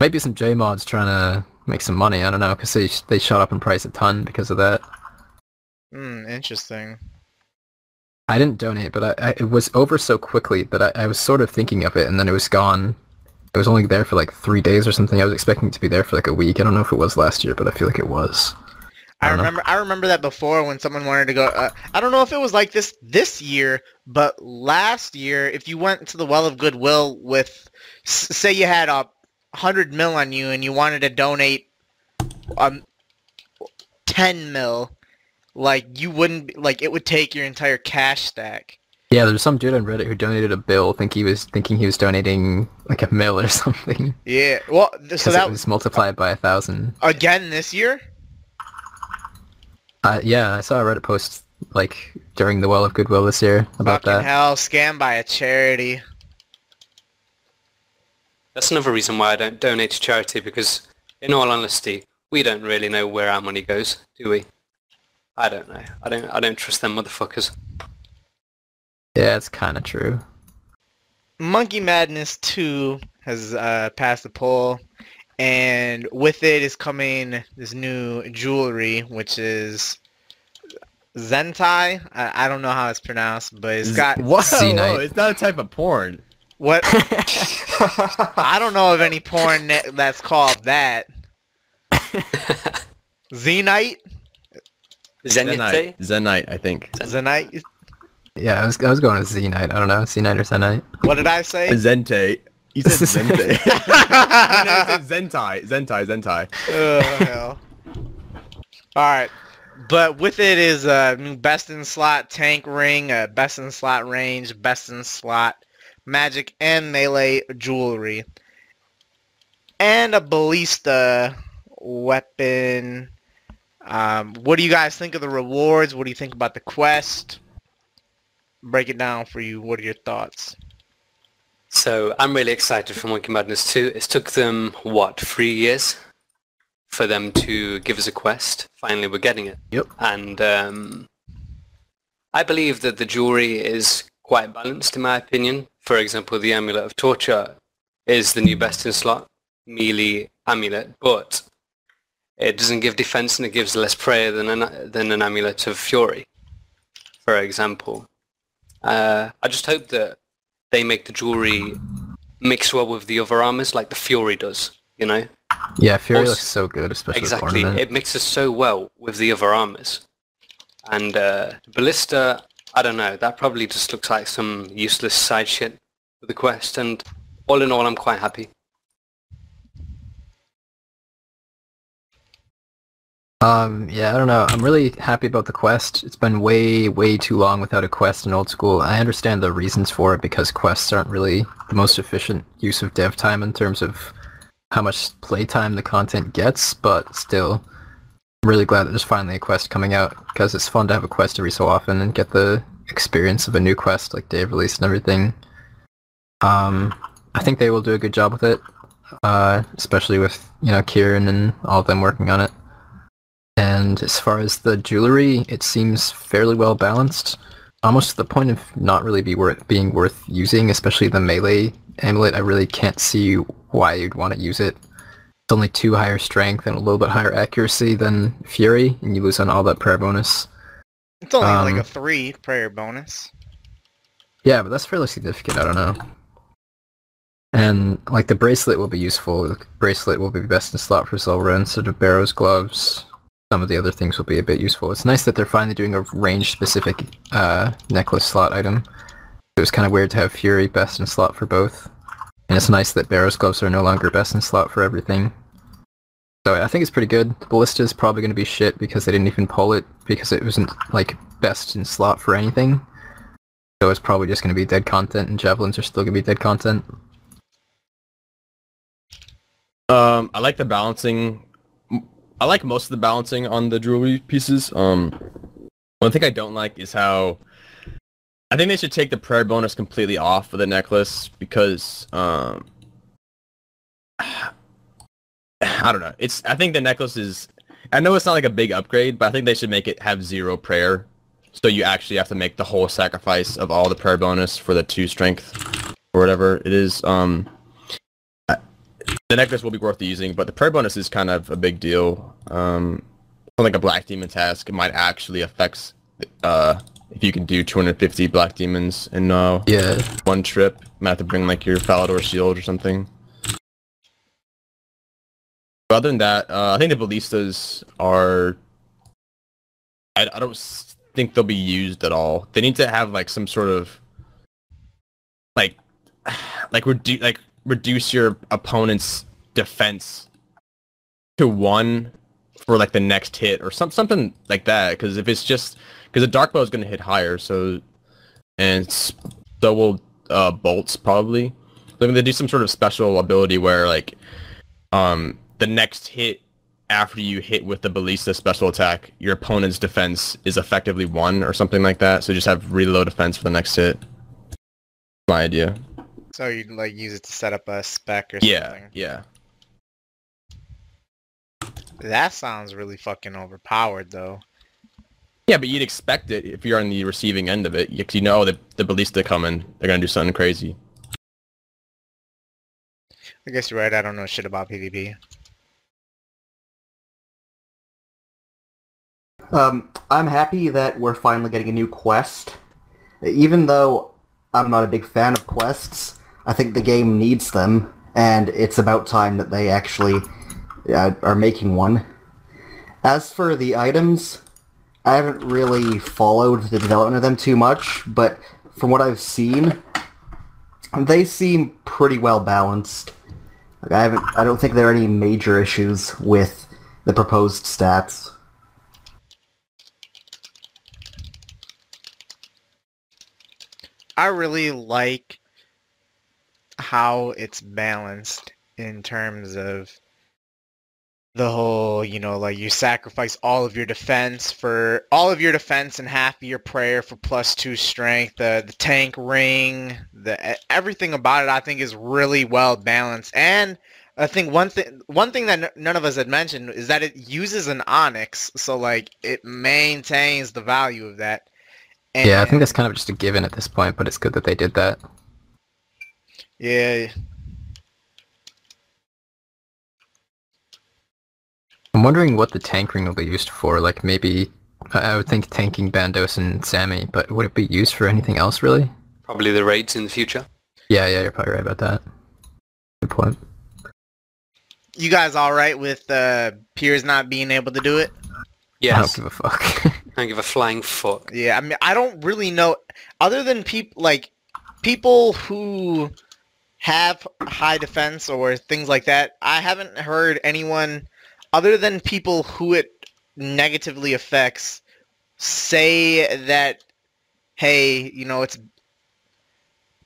maybe some J mods trying to make some money. I don't know because they they shot up in price a ton because of that. Hmm, interesting. I didn't donate, but I, I it was over so quickly that I, I was sort of thinking of it, and then it was gone. It was only there for like three days or something. I was expecting it to be there for like a week. I don't know if it was last year, but I feel like it was. I I don't know. remember. I remember that before when someone wanted to go. Uh, I don't know if it was like this this year, but last year, if you went to the Well of Goodwill with, say, you had a hundred mil on you and you wanted to donate, um, ten mil, like you wouldn't be- like it would take your entire cash stack. Yeah, there's some dude on Reddit who donated a bill, think he was thinking he was donating like a mill or something. Yeah. Well, th- so that it was multiplied by a thousand. again this year. Uh, yeah, I saw a Reddit post like during the Well of Goodwill this year about Fucking that. hell, scammed by a charity. That's another reason why I don't donate to charity because, in all honesty, we don't really know where our money goes, do we? I don't know. I don't. I don't trust them motherfuckers. Yeah, it's kind of true. Monkey Madness 2 has uh, passed the poll, and with it is coming this new jewelry, which is Zentai. I, I don't know how it's pronounced, but it's got Whoa, C-Night. whoa, it's not a type of porn. what? I don't know of any porn that, that's called that. Zenyte? Zenyte? Zenyte, I think. Zenyte? Yeah, I was I was going with Z Night. I don't know, C Night or Sun Night. What did I say? Zente. You said Zente. no, you said Zentai. Zentai, Zentai. Oh, hell. Alright. But with it is a new best in slot tank ring, a best in slot range, best in slot magic and melee jewelry. And a ballista weapon. Um, what do you guys think of the rewards? What do you think about the quest? Break it down for you. What are your thoughts? So I'm really excited for Monkey Madness 2. It took them, what, three years for them to give us a quest. Finally, we're getting it. Yep. And um, I believe that the jewelry is quite balanced in my opinion. For example, the Amulet of Torture is the new best in slot melee amulet, but it doesn't give defense and it gives less prayer than an, than an Amulet of Fury, for example. Uh, I just hope that they make the jewelry mix well with the other armors like the Fury does, you know? Yeah, Fury Also- looks so good, especially Exactly. It mixes so well with the other armors. And uh, Ballista, I don't know, that probably just looks like some useless side shit for the quest. And all in all, I'm quite happy. Um, yeah, I don't know. I'm really happy about the quest. It's been way, way too long without a quest in old school. I understand the reasons for it because quests aren't really the most efficient use of dev time in terms of how much playtime the content gets, but still, I'm really glad that there's finally a quest coming out because it's fun to have a quest every so often and get the experience of a new quest like Dave released and everything. Um, I think they will do a good job with it, uh, especially with, you know, Kieran and all of them working on it. And as far as the jewelry, it seems fairly well balanced, almost to the point of not really be worth being worth using, especially the melee amulet. I really can't see why you'd want to use it. It's only two higher strength and a little bit higher accuracy than Fury, and you lose on all that prayer bonus. It's only Um, like a three prayer bonus. Yeah, but that's fairly significant. I don't know. And like the bracelet will be useful. The bracelet will be best in slot for Zulrah instead of Barrow's gloves. Some of the other things will be a bit useful. It's nice that they're finally doing a range-specific uh, necklace slot item. It was kind of weird to have Fury best in slot for both. And it's nice that Barrow's gloves are no longer best in slot for everything. So I think it's pretty good. The Ballista is probably going to be shit because they didn't even pull it because it wasn't like best in slot for anything. So it's probably just going to be dead content, and javelins are still going to be dead content. Um, I like the balancing. I like most of the balancing on the jewelry pieces. Um, one thing I don't like is how I think they should take the prayer bonus completely off of the necklace because um, I don't know. It's I think the necklace is. I know it's not like a big upgrade, but I think they should make it have zero prayer, so you actually have to make the whole sacrifice of all the prayer bonus for the two strength or whatever it is. Um, the necklace will be worth using, but the prayer bonus is kind of a big deal. Um, like a black demon task, it might actually affect uh if you can do 250 black demons in uh Yeah. one trip. You might have to bring like your Falador shield or something. But other than that, uh, I think the ballistas are. I, I don't think they'll be used at all. They need to have like some sort of like like reduce like reduce your opponent's defense to one for like the next hit or some something like that. Because if it's just because the dark bow is going to hit higher, so and so will uh, bolts probably. I mean, they do some sort of special ability where like um the next hit after you hit with the ballista special attack, your opponent's defense is effectively one or something like that. So just have really low defense for the next hit. My idea. So you'd like use it to set up a spec or Yeah, something. yeah. That sounds really fucking overpowered though. Yeah, but you'd expect it if you're on the receiving end of it, because you know that the ballista coming, they're gonna do something crazy. I guess you're right. I don't know shit about PvP. Um, I'm happy that we're finally getting a new quest. Even though I'm not a big fan of quests, I think the game needs them, and it's about time that they actually uh, are making one. As for the items, I haven't really followed the development of them too much, but from what I've seen, they seem pretty well balanced. Like, I haven't, I don't think there are any major issues with the proposed stats. I really like how it's balanced in terms of the whole, you know, like you sacrifice all of your defense for all of your defense and half of your prayer for plus two strength. The the tank ring, the everything about it, I think is really well balanced. And I think one thing one thing that n- none of us had mentioned is that it uses an onyx, so like it maintains the value of that. Yeah, I think that's kind of just a given at this point, but it's good that they did that. Yeah. I'm wondering what the tank ring will be used for. Like maybe I I would think tanking Bandos and Sammy, but would it be used for anything else really? Probably the raids in the future. Yeah, yeah, you're probably right about that. Good point. You guys all right with uh, pures not being able to do it? I don't give a fuck. I don't give a flying fuck. Yeah, I mean, I don't really know, other than people like people who have high defense or things like that. I haven't heard anyone, other than people who it negatively affects, say that, hey, you know, it's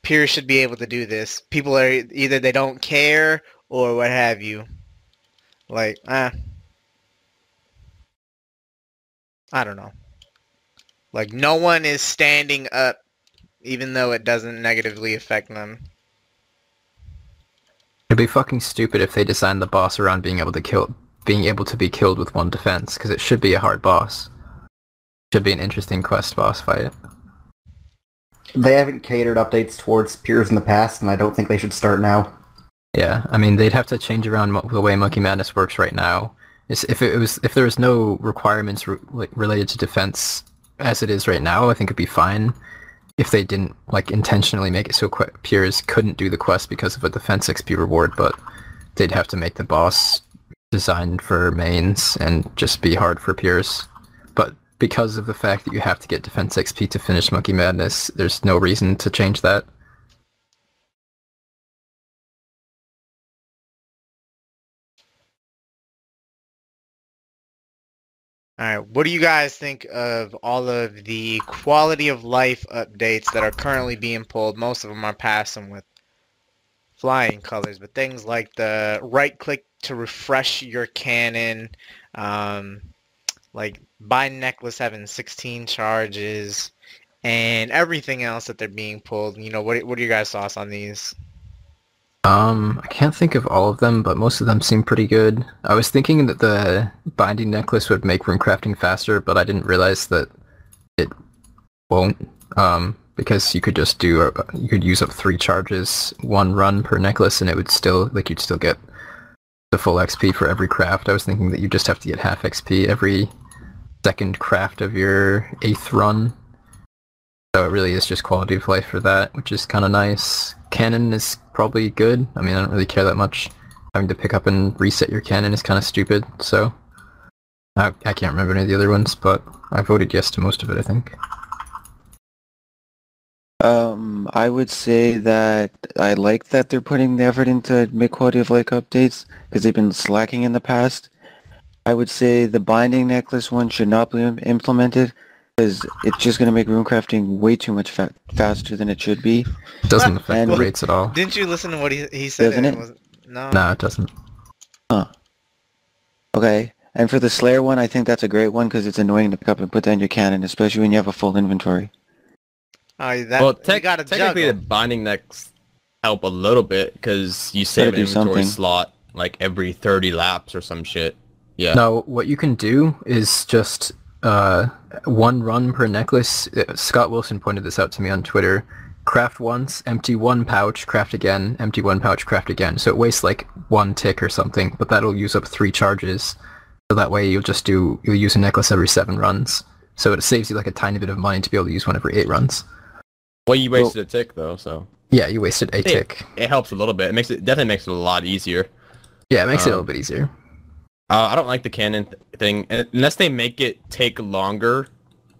pures should be able to do this. People are either they don't care or what have you. Like, ah. I don't know. Like no one is standing up even though it doesn't negatively affect them. It'd be fucking stupid if they designed the boss around being able to kill, being able to be killed with one defense, because it should be a hard boss. Should be an interesting quest boss fight. They haven't catered updates towards pures in the past, and I don't think they should start now. Yeah, I mean they'd have to change around mo- the way Monkey Madness works right now. Is if it was if there was no requirements re- related to defense as it is right now, I think it'd be fine. If they didn't like intentionally make it so que- pures couldn't do the quest because of a defense XP reward, but they'd have to make the boss designed for mains and just be hard for pures. But because of the fact that you have to get defense XP to finish Monkey Madness, there's no reason to change that. All right, what do you guys think of all of the quality of life updates that are currently being pulled? Most of them are passing with flying colors, but things like the right click to refresh your cannon, um, like buy necklace having 16 charges, and everything else that they're being pulled. You know, what what are your guys' thoughts on these? Um, I can't think of all of them, but most of them seem pretty good. I was thinking that the binding necklace would make rune crafting faster, but I didn't realize that it won't. Um, because you could just do, uh, you could use up three charges, one run per necklace, and it would still, like, you'd still get the full XP for every craft. I was thinking that you just have to get half XP every second craft of your eighth run. So it really is just quality of life for that, which is kind of nice. Cannon is probably good. I mean, I don't really care that much. Having to pick up and reset your cannon is kind of stupid, so... I, I can't remember any of the other ones, but I voted yes to most of it, I think. Um, I would say that I like that they're putting the effort into make quality of life updates because they've been slacking in the past. I would say the binding necklace one should not be implemented because it's just going to make rune crafting way too much fa- faster than it should be. It doesn't affect And- the rates at all. Didn't you listen to what he he said? Doesn't and it? no. No, it doesn't. Okay. And for the Slayer one, I think that's a great one because it's annoying to pick up and put down your cannon, especially when you have a full inventory. Oh, that, well, you tech got to technically juggle. the binding necks help a little bit because you save an inventory something. slot like every 30 laps or some shit. Yeah. No, what you can do is just uh, one run per necklace. Uh, Scott Wilson pointed this out to me on Twitter. Craft once, empty one pouch, craft again, empty one pouch, craft again. So it wastes like one tick or something, but that'll use up three charges. So that way you'll just do, you'll use a necklace every seven runs. So it saves you like a tiny bit of money to be able to use one every eight runs. Well, you wasted a tick though, so Yeah, you wasted a Yeah. tick. it helps a little bit. It makes it definitely makes it a lot easier. Yeah, it makes it a Um, little bit easier. Uh, I don't like the cannon th- thing unless they make it take longer,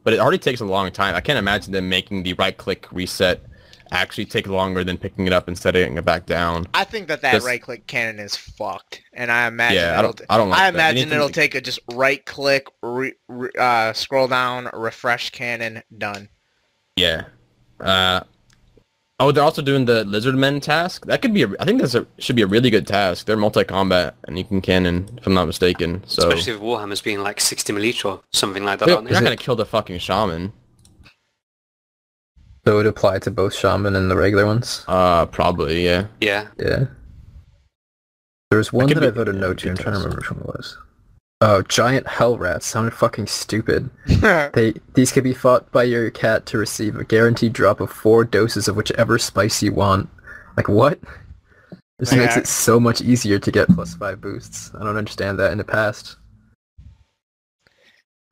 but it already takes a long time. I can't imagine them making the right click reset actually take longer than picking it up and setting it back down. I think that that right click cannon is fucked, and I imagine Yeah, I it'll don't. I don't like I imagine Anything it'll take a just right click, re, re, uh, scroll down, refresh cannon, done. Yeah. Uh, oh, they're also doing the Lizardmen task. That could be. A, I think that's a should be a really good task. They're multi-combat and you can cannon, if I'm not mistaken. So Especially with Warhammer's being like 60 mil each or something like that, they're, aren't they're not gonna kill the fucking shaman. So it would apply to both shaman and the regular ones. Uh, probably. Yeah. Yeah. Yeah. There was one could that be- I voted no good to. I'm trying to remember which one it was. Oh, giant hell rats sounded fucking stupid. They these can be fought by your cat to receive a guaranteed drop of four doses of whichever spice you want. Like what? This makes it so much easier to get plus five boosts. I don't understand that in the past.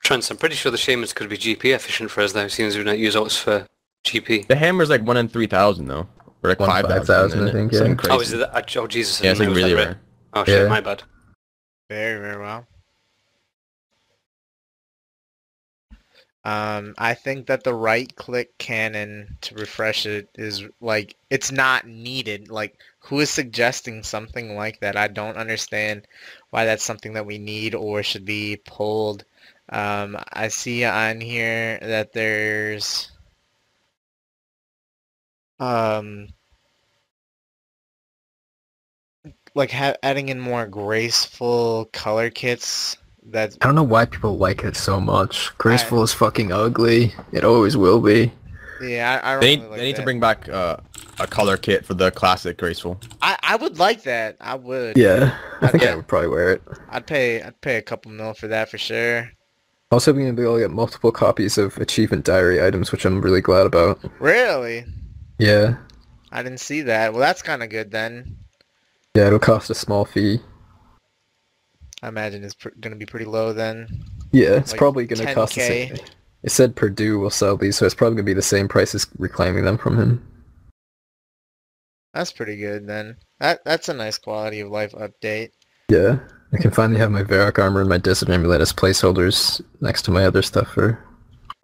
Trance, I'm pretty sure the shamans could be GP efficient for us though, seeing as we don't use ults for GP. The hammer's like one in three thousand though, or like One in 5,000, thousand. I think, Something yeah. Crazy. Oh, is it that? Oh, Jesus. I Yeah, it's didn't like know it was really that rare. Oh, shit, Yeah. my bad. very, very well. Um, I think that the right click cannon to refresh it is like it's not needed. Like, who is suggesting something like that? I don't understand why that's something that we need or should be pulled. Um, I see on here that there's um like adding in more graceful color kits that I don't know why people like it so much. Graceful is fucking ugly. It always will be. yeah I, I They really need, like they need to bring back uh, a color kit for the classic graceful. I, I would like that I would Yeah, I think Okay. I would probably wear it. I'd pay I'd pay a couple mil for that for sure Also, we're gonna be able to get multiple copies of achievement diary items, which I'm really glad about. really Yeah, I didn't see that well that's kind of good then yeah, it'll cost a small fee. I imagine it's pr- gonna be pretty low then Yeah, it's Like probably going to cost the same. It said Perdu will sell these, so it's probably going to be the same price as reclaiming them from him. that's pretty good then that that's a nice quality of life update Yeah, I can finally have my Varrock armor and my Desert Amulet as placeholders next to my other stuff for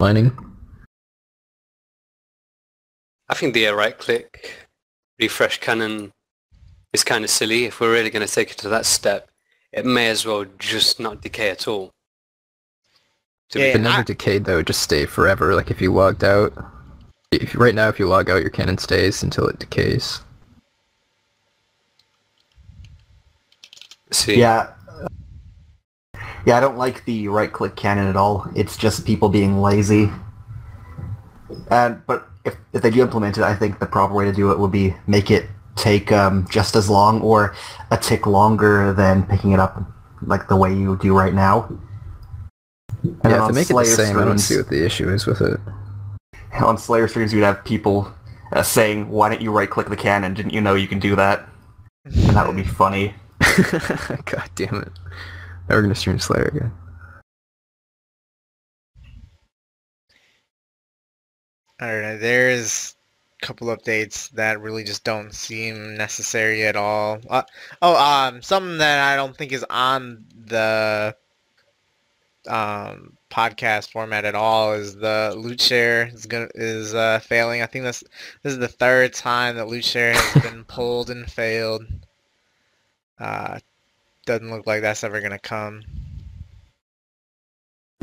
mining. I think the uh, right click refresh cannon is kind of silly. If we're really going to take it to that step, it may as well just not decay at all. To Yeah, If it never I- decayed though, it just stay forever. Like if you logged out, if right now if you log out, your cannon stays until it decays. see, Yeah. Yeah, I don't like the right-click cannon at all. It's just people being lazy. And but if if they do implement it, I think the proper way to do it would be make it take um, just as long or a tick longer than picking it up like the way you do right now. And yeah, if on they make it the Slayer same, I don't streams- see what the issue is with it. on Slayer streams, you'd have people uh, saying, "Why don't you right-click the cannon? Didn't you know you can do that?" And that would be funny. God damn it. Now we're gonna stream Slayer again. I don't know. There's a couple updates that really just don't seem necessary at all. Uh, oh, um, something that I don't think is on the um, podcast format at all is the loot share is gonna is uh, failing. I think this this is the third time that loot share has been pulled and failed. Uh, doesn't look like that's ever gonna come.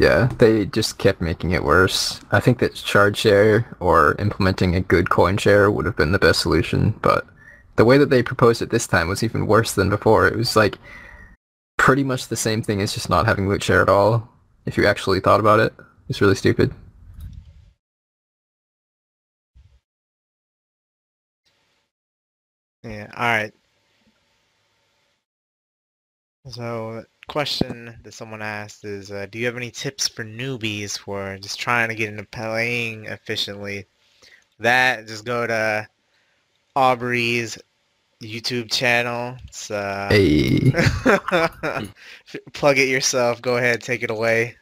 Yeah, they just kept making it worse. I think that shard share or implementing a good coin share would have been the best solution, but the way that they proposed it this time was even worse than before. It was like pretty much the same thing as just not having loot share at all. If you actually thought about it, it's really stupid. Yeah. All right. So, question that someone asked is, uh, do you have any tips for newbies for just trying to get into playing efficiently? That just go to Aubrey's YouTube channel. It's, uh, Hey, plug it yourself. Go ahead, take it away.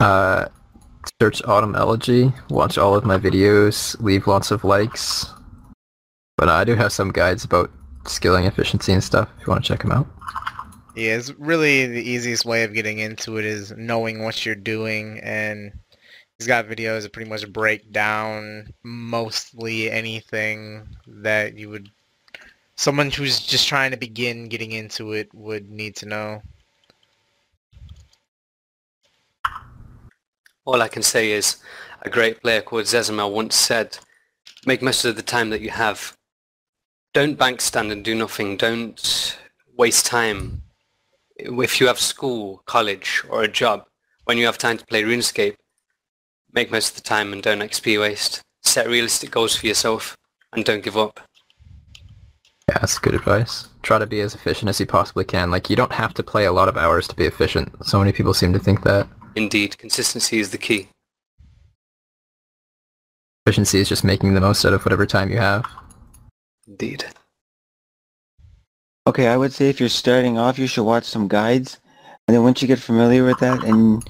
uh, search Autumn Elegy, watch all of my videos, leave lots of likes. But I do have some guides about skilling efficiency and stuff if you want to check them out. Yeah, it's really the easiest way of getting into it is knowing what you're doing and he's got videos that pretty much break down mostly anything that you would someone who's just trying to begin getting into it would need to know. All I can say is a great player called Zezima once said, make most of the time that you have. Don't bank stand and do nothing. Don't waste time. If you have school, college, or a job, when you have time to play RuneScape, make most of the time and don't XP waste. Set realistic goals for yourself and don't give up. Yeah, that's good advice. Try to be as efficient as you possibly can. Like, you don't have to play a lot of hours to be efficient. So many people seem to think that. Indeed, consistency is the key. Efficiency is just making the most out of whatever time you have. Indeed. Okay, I would say if you're starting off, you should watch some guides, and then once you get familiar with that and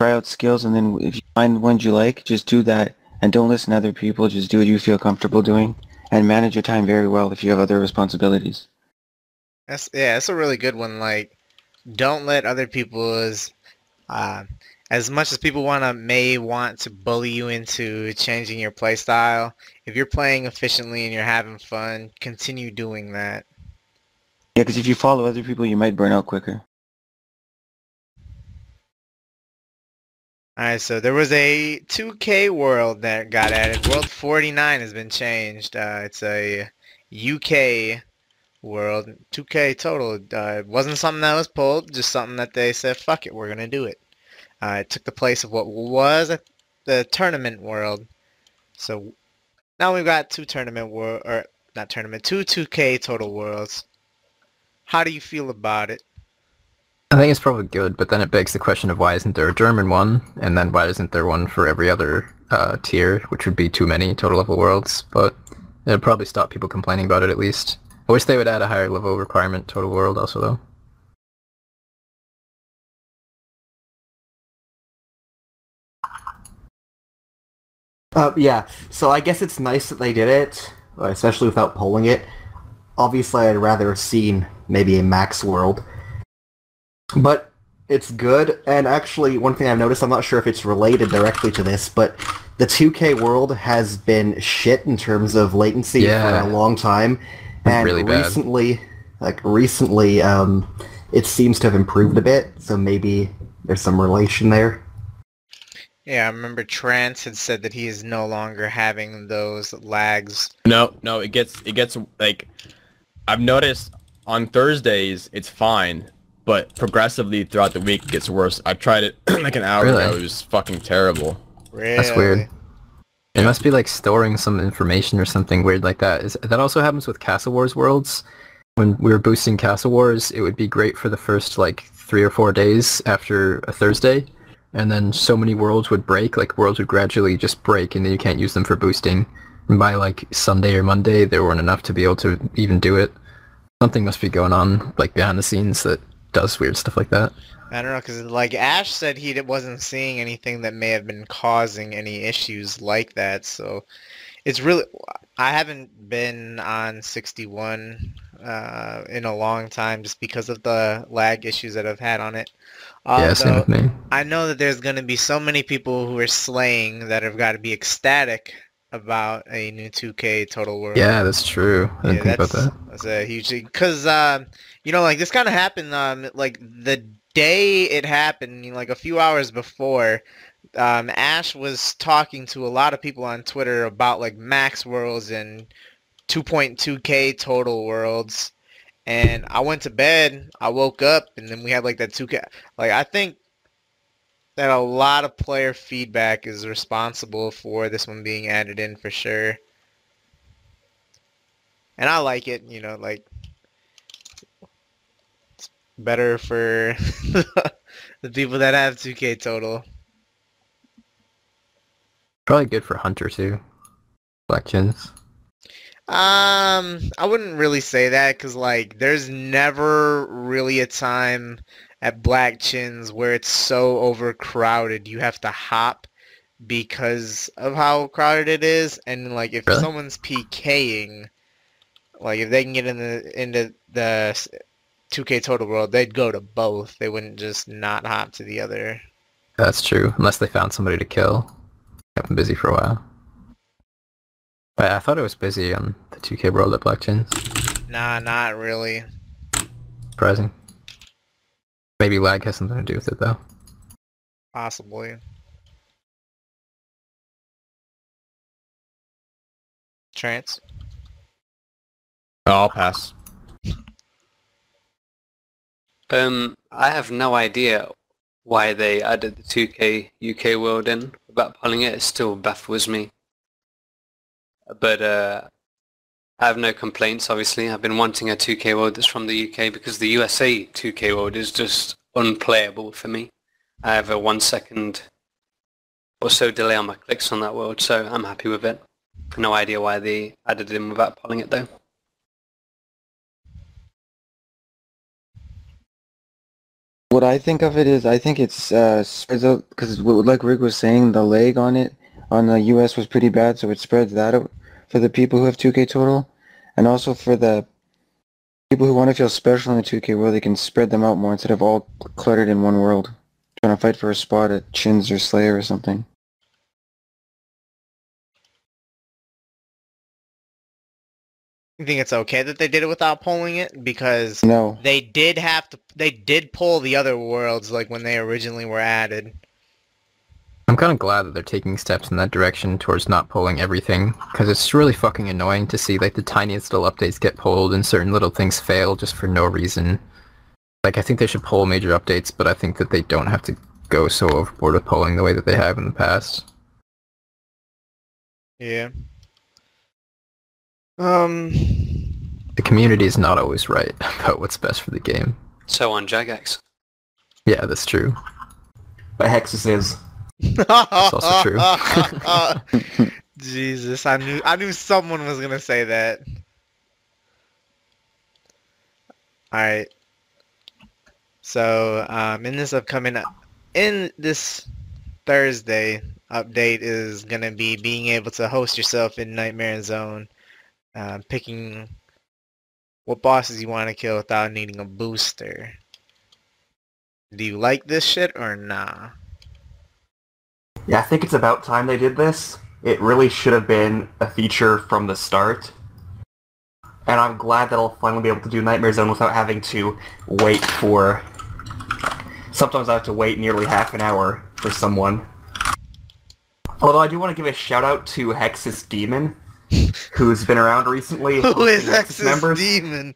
try out skills, and then if you find ones you like, just do that, and don't listen to other people. Just do what you feel comfortable doing, and manage your time very well if you have other responsibilities. That's yeah, that's a really good one. Like, don't let other people's uh, as much as people wanna may want to bully you into changing your playstyle. If you're playing efficiently and you're having fun, continue doing that. Yeah, because if you follow other people, you might burn out quicker. Alright, so there was a 2K world that got added. World 49 has been changed. Uh, it's a UK world. 2K total. Uh, it wasn't something that was pulled, just something that they said, fuck it, we're going to do it. Uh, it took the place of what was a, the tournament world. So now we've got two tournament world, or not tournament, two 2K total worlds. How do you feel about it? I think it's probably good, but then it begs the question of why isn't there a German one, and then why isn't there one for every other uh, tier, which would be too many total level worlds, but it'll probably stop people complaining about it at least. I wish they would add a higher level requirement total world also though. Uh, yeah, so I guess it's nice that they did it, especially without polling it. Obviously, I'd rather have seen maybe a max world. But it's good, and actually, one thing I've noticed, I'm not sure if it's related directly to this, but the 2K world has been shit in terms of latency Yeah. for a long time. And Really bad. recently, like recently, um, it seems to have improved a bit, so maybe there's some relation there. Yeah, I remember Trance had said that he is no longer having those lags. No, no, it gets it gets like I've noticed on Thursdays it's fine, but progressively throughout the week it gets worse. I tried it like an hour Really? ago. It was fucking terrible. Really? That's weird. It must be like storing some information or something weird like that. Is, that also happens with Castle Wars worlds. When we were boosting Castle Wars, it would be great for the first like three or four days after a Thursday, and then so many worlds would break. Like worlds would gradually just break, and then you can't use them for boosting. And by like Sunday or Monday, there weren't enough to be able to even do it. Something must be going on, like behind the scenes, that does weird stuff like that. I don't know, because like Ash said he wasn't seeing anything that may have been causing any issues like that. So it's really, I haven't been on 61 uh, in a long time just because of the lag issues that I've had on it. yeah, same with me. I know that there's going to be so many people who are slaying that have got to be ecstatic about a new 2K Total World. Yeah, that's true. I didn't think about that. That's a huge thing. Because, um, you know, like, this kind of happened, um, like, the day it happened, you know, like, a few hours before, um, Ash was talking to a lot of people on Twitter about, like, Max Worlds and 2.2K Total Worlds. And I went to bed, I woke up, and then we had, like, that 2K. Like, I think that a lot of player feedback is responsible for this one being added in for sure. And I like it, you know, like it's better for the people that have 2K total. Probably good for Hunter too. Collections. Um, I wouldn't really say that because like there's never really a time at Black Chins where it's so overcrowded you have to hop because of how crowded it is, and like if Really? someone's PKing, like if they can get in the into the 2K Total World, they'd go to both. They wouldn't just not hop to the other. That's true. Unless they found somebody to kill. Kept them busy for a while. But I thought it was busy on the 2K world at Black Chins. Nah, not really. Surprising. Maybe lag has something to do with it though. Possibly. Trance. Oh, I'll pass. Um, I have no idea why they added the 2K UK world in. About pulling it, it still baffles me. But uh, I have no complaints, obviously. I've been wanting a 2K world that's from the UK because the USA 2K world is just unplayable for me. I have a one second or so delay on my clicks on that world, so I'm happy with it. No idea why they added in without pulling it though. What I think of it is, I think it's uh, spreads out because like Rick was saying, the lag on it on the US was pretty bad, so it spreads that out for the people who have 2K total, and also for the people who want to feel special in the 2K world, they can spread them out more instead of all cluttered in one world, trying to fight for a spot at Chins or Slayer or something. You think it's okay that they did it without polling it? Because No, they did have to, they did pull the other worlds like when they originally were added. I'm kind of glad that they're taking steps in that direction towards not pulling everything, because it's really fucking annoying to see like the tiniest little updates get pulled and certain little things fail just for no reason. Like I think they should pull major updates, but I think that they don't have to go so overboard with polling the way that they have in the past. Yeah. Um. The community is not always right about what's best for the game. So on Jagex. Yeah, that's true. But Hexus is. Also true. Jesus, I knew I knew someone was gonna say that. All right. So, um, in this upcoming, in this Thursday update is gonna be being able to host yourself in Nightmare Zone, uh, picking what bosses you want to kill without needing a booster. Do you like this shit or nah? Yeah, I think it's about time they did this. It really should have been a feature from the start. And I'm glad that I'll finally be able to do Nightmare Zone without having to wait for... Sometimes I have to wait nearly half an hour for someone. Although I do want to give a shout out to Hexus Demon, who's been around recently. Who is Hexus Exus Demon?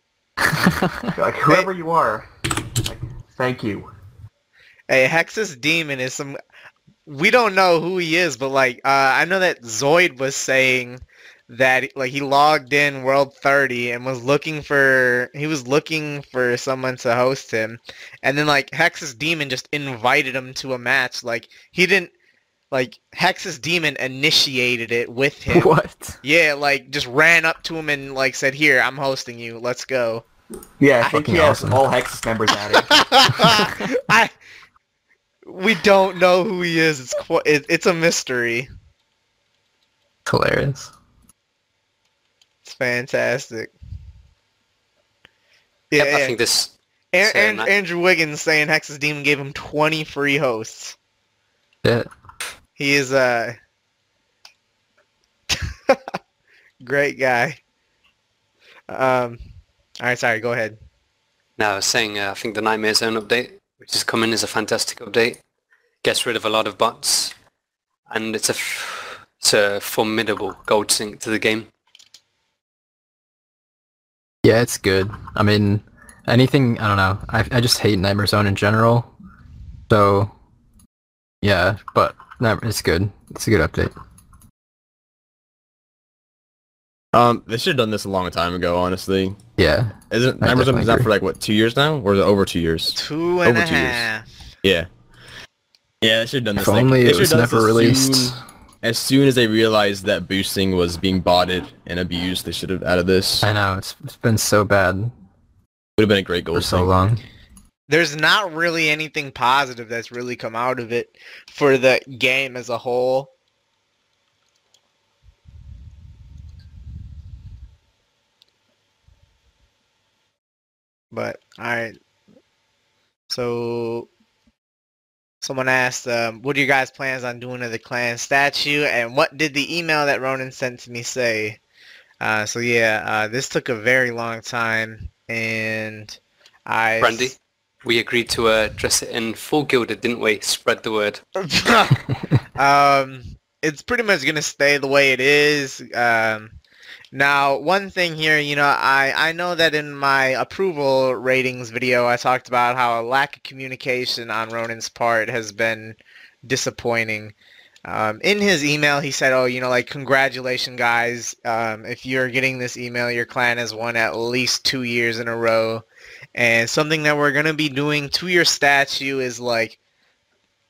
Like, whoever you are, like, thank you. Hey, Hexus Demon is some. We don't know who he is, but like, uh, I know that Zoid was saying that like he logged in World 30 and was looking for he was looking for someone to host him, and then like Hexus Demon just invited him to a match. Like he didn't like Hexus Demon initiated it with him. what? Yeah, like just ran up to him and like said, "Here, I'm hosting you. Let's go." Yeah, I Fucking think he has all Hexus members added. I we don't know who he is. It's it, it's a mystery. Hilarious. It's fantastic. Yeah, Yep, I think this. An- so An- Andrew Wiggins saying Hexus Demon gave him 20 free hosts. Yeah. He is a great guy. Um, all right, sorry. Go ahead. No, I was saying uh, I think the Nightmare Zone update, which is coming, is a fantastic update. Gets rid of a lot of bots, and it's a f- it's a formidable gold sink to the game. Yeah, it's good. I mean, anything, I don't know. I, I just hate Nightmare Zone in general. So, yeah, but it's good. It's a good update. Um, they should have done this a long time ago, honestly. Yeah. Isn't I Nightmare Zone been out for like what two years now, or is it over two years? Two and Over a two years. half. Yeah. Yeah, they should have done this. If like- only they it should've was done this never as released. Soon, as soon as they realized that boosting was being botted and abused, they should have added this. I know, it's, it's been so bad Would have been a great goal. for so long. There's not really anything positive that's really come out of it for the game as a whole. But alright. So someone asked, um, what are your guys' plans on doing to the clan statue? And what did the email that Ronan sent to me say? Uh, so yeah, uh, this took a very long time and I Brandy, we agreed to uh, dress it in full gilded, didn't we? Spread the word. um, it's pretty much gonna stay the way it is. Um, now, one thing here, you know, I I know that in my approval ratings video, I talked about how a lack of communication on Ronan's part has been disappointing. Um, in his email, he said, "Oh, you know, like congratulations, guys. Um, if you're getting this email, your clan has won at least two years in a row." And something that we're gonna be doing to your statue is like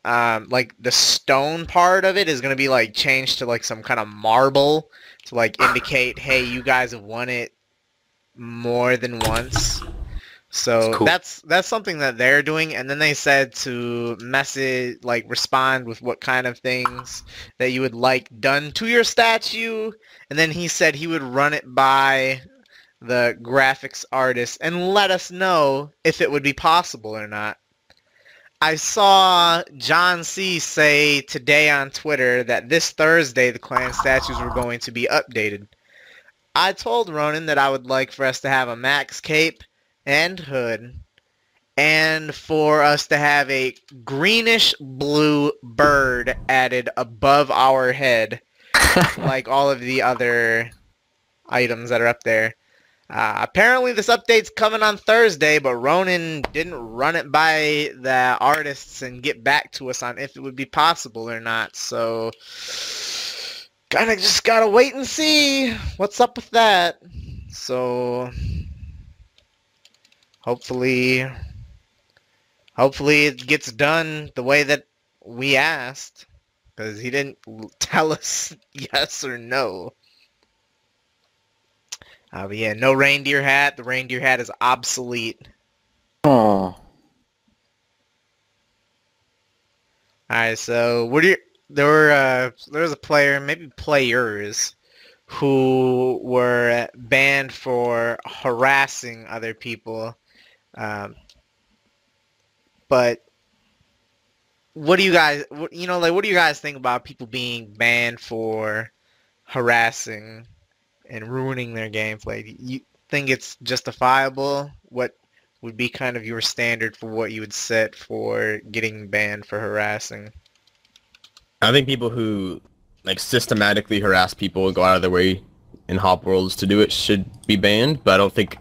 um, like the stone part of it is gonna be like changed to like some kind of marble to like indicate, hey, you guys have won it more than once. So That's cool. that's that's something that they're doing, and then they said to message like respond with what kind of things that you would like done to your statue, and then he said he would run it by the graphics artist and let us know if it would be possible or not. I saw John C. say today on Twitter that this Thursday the clan statues were going to be updated. I told Ronan that I would like for us to have a max cape and hood and for us to have a greenish blue bird added above our head like all of the other items that are up there. Uh, apparently this update's coming on Thursday, but Ronan didn't run it by the artists and get back to us on if it would be possible or not. So kind of just gotta wait and see what's up with that. So hopefully, hopefully it gets done the way that we asked, because he didn't tell us yes or no. Uh, but yeah, no reindeer hat. The reindeer hat is obsolete. Oh, Alright, so what do you there were uh there was a player, maybe players, who were banned for harassing other people. Um, but what do you guys what, you know like what do you guys think about people being banned for harassing and ruining their gameplay? You think it's justifiable? What would be kind of your standard for what you would set for getting banned for harassing? I think people who like systematically harass people and go out of their way in hop worlds to do it should be banned, but I don't think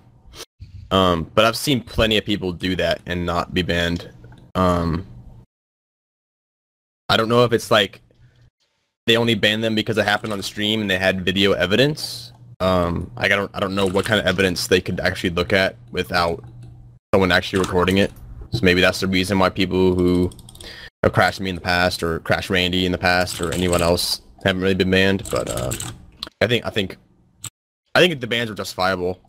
um but I've seen plenty of people do that and not be banned. Um I don't know if it's like they only banned them because it happened on stream and they had video evidence. Um, I don't I don't know what kind of evidence they could actually look at without someone actually recording it. So maybe that's the reason why people who have crashed me in the past or crashed Randy in the past or anyone else haven't really been banned. But uh, I think I think I think the bans are justifiable.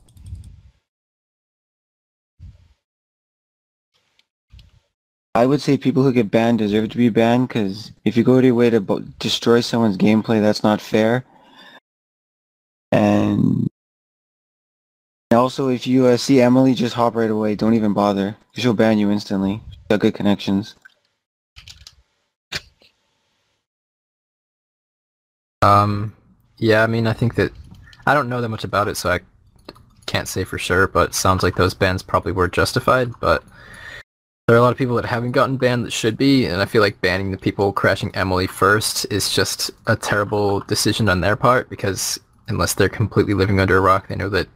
I would say people who get banned deserve to be banned because if you go to your way to destroy someone's gameplay, that's not fair. And also, if you uh, see Emily, just hop right away. Don't even bother. She'll ban you instantly. She's got good connections. Um, yeah, I mean, I think that I don't know that much about it, so I can't say for sure. But sounds like those bans probably were justified. But there are a lot of people that haven't gotten banned that should be, and I feel like banning the people crashing Emily first is just a terrible decision on their part because unless they're completely living under a rock, they know that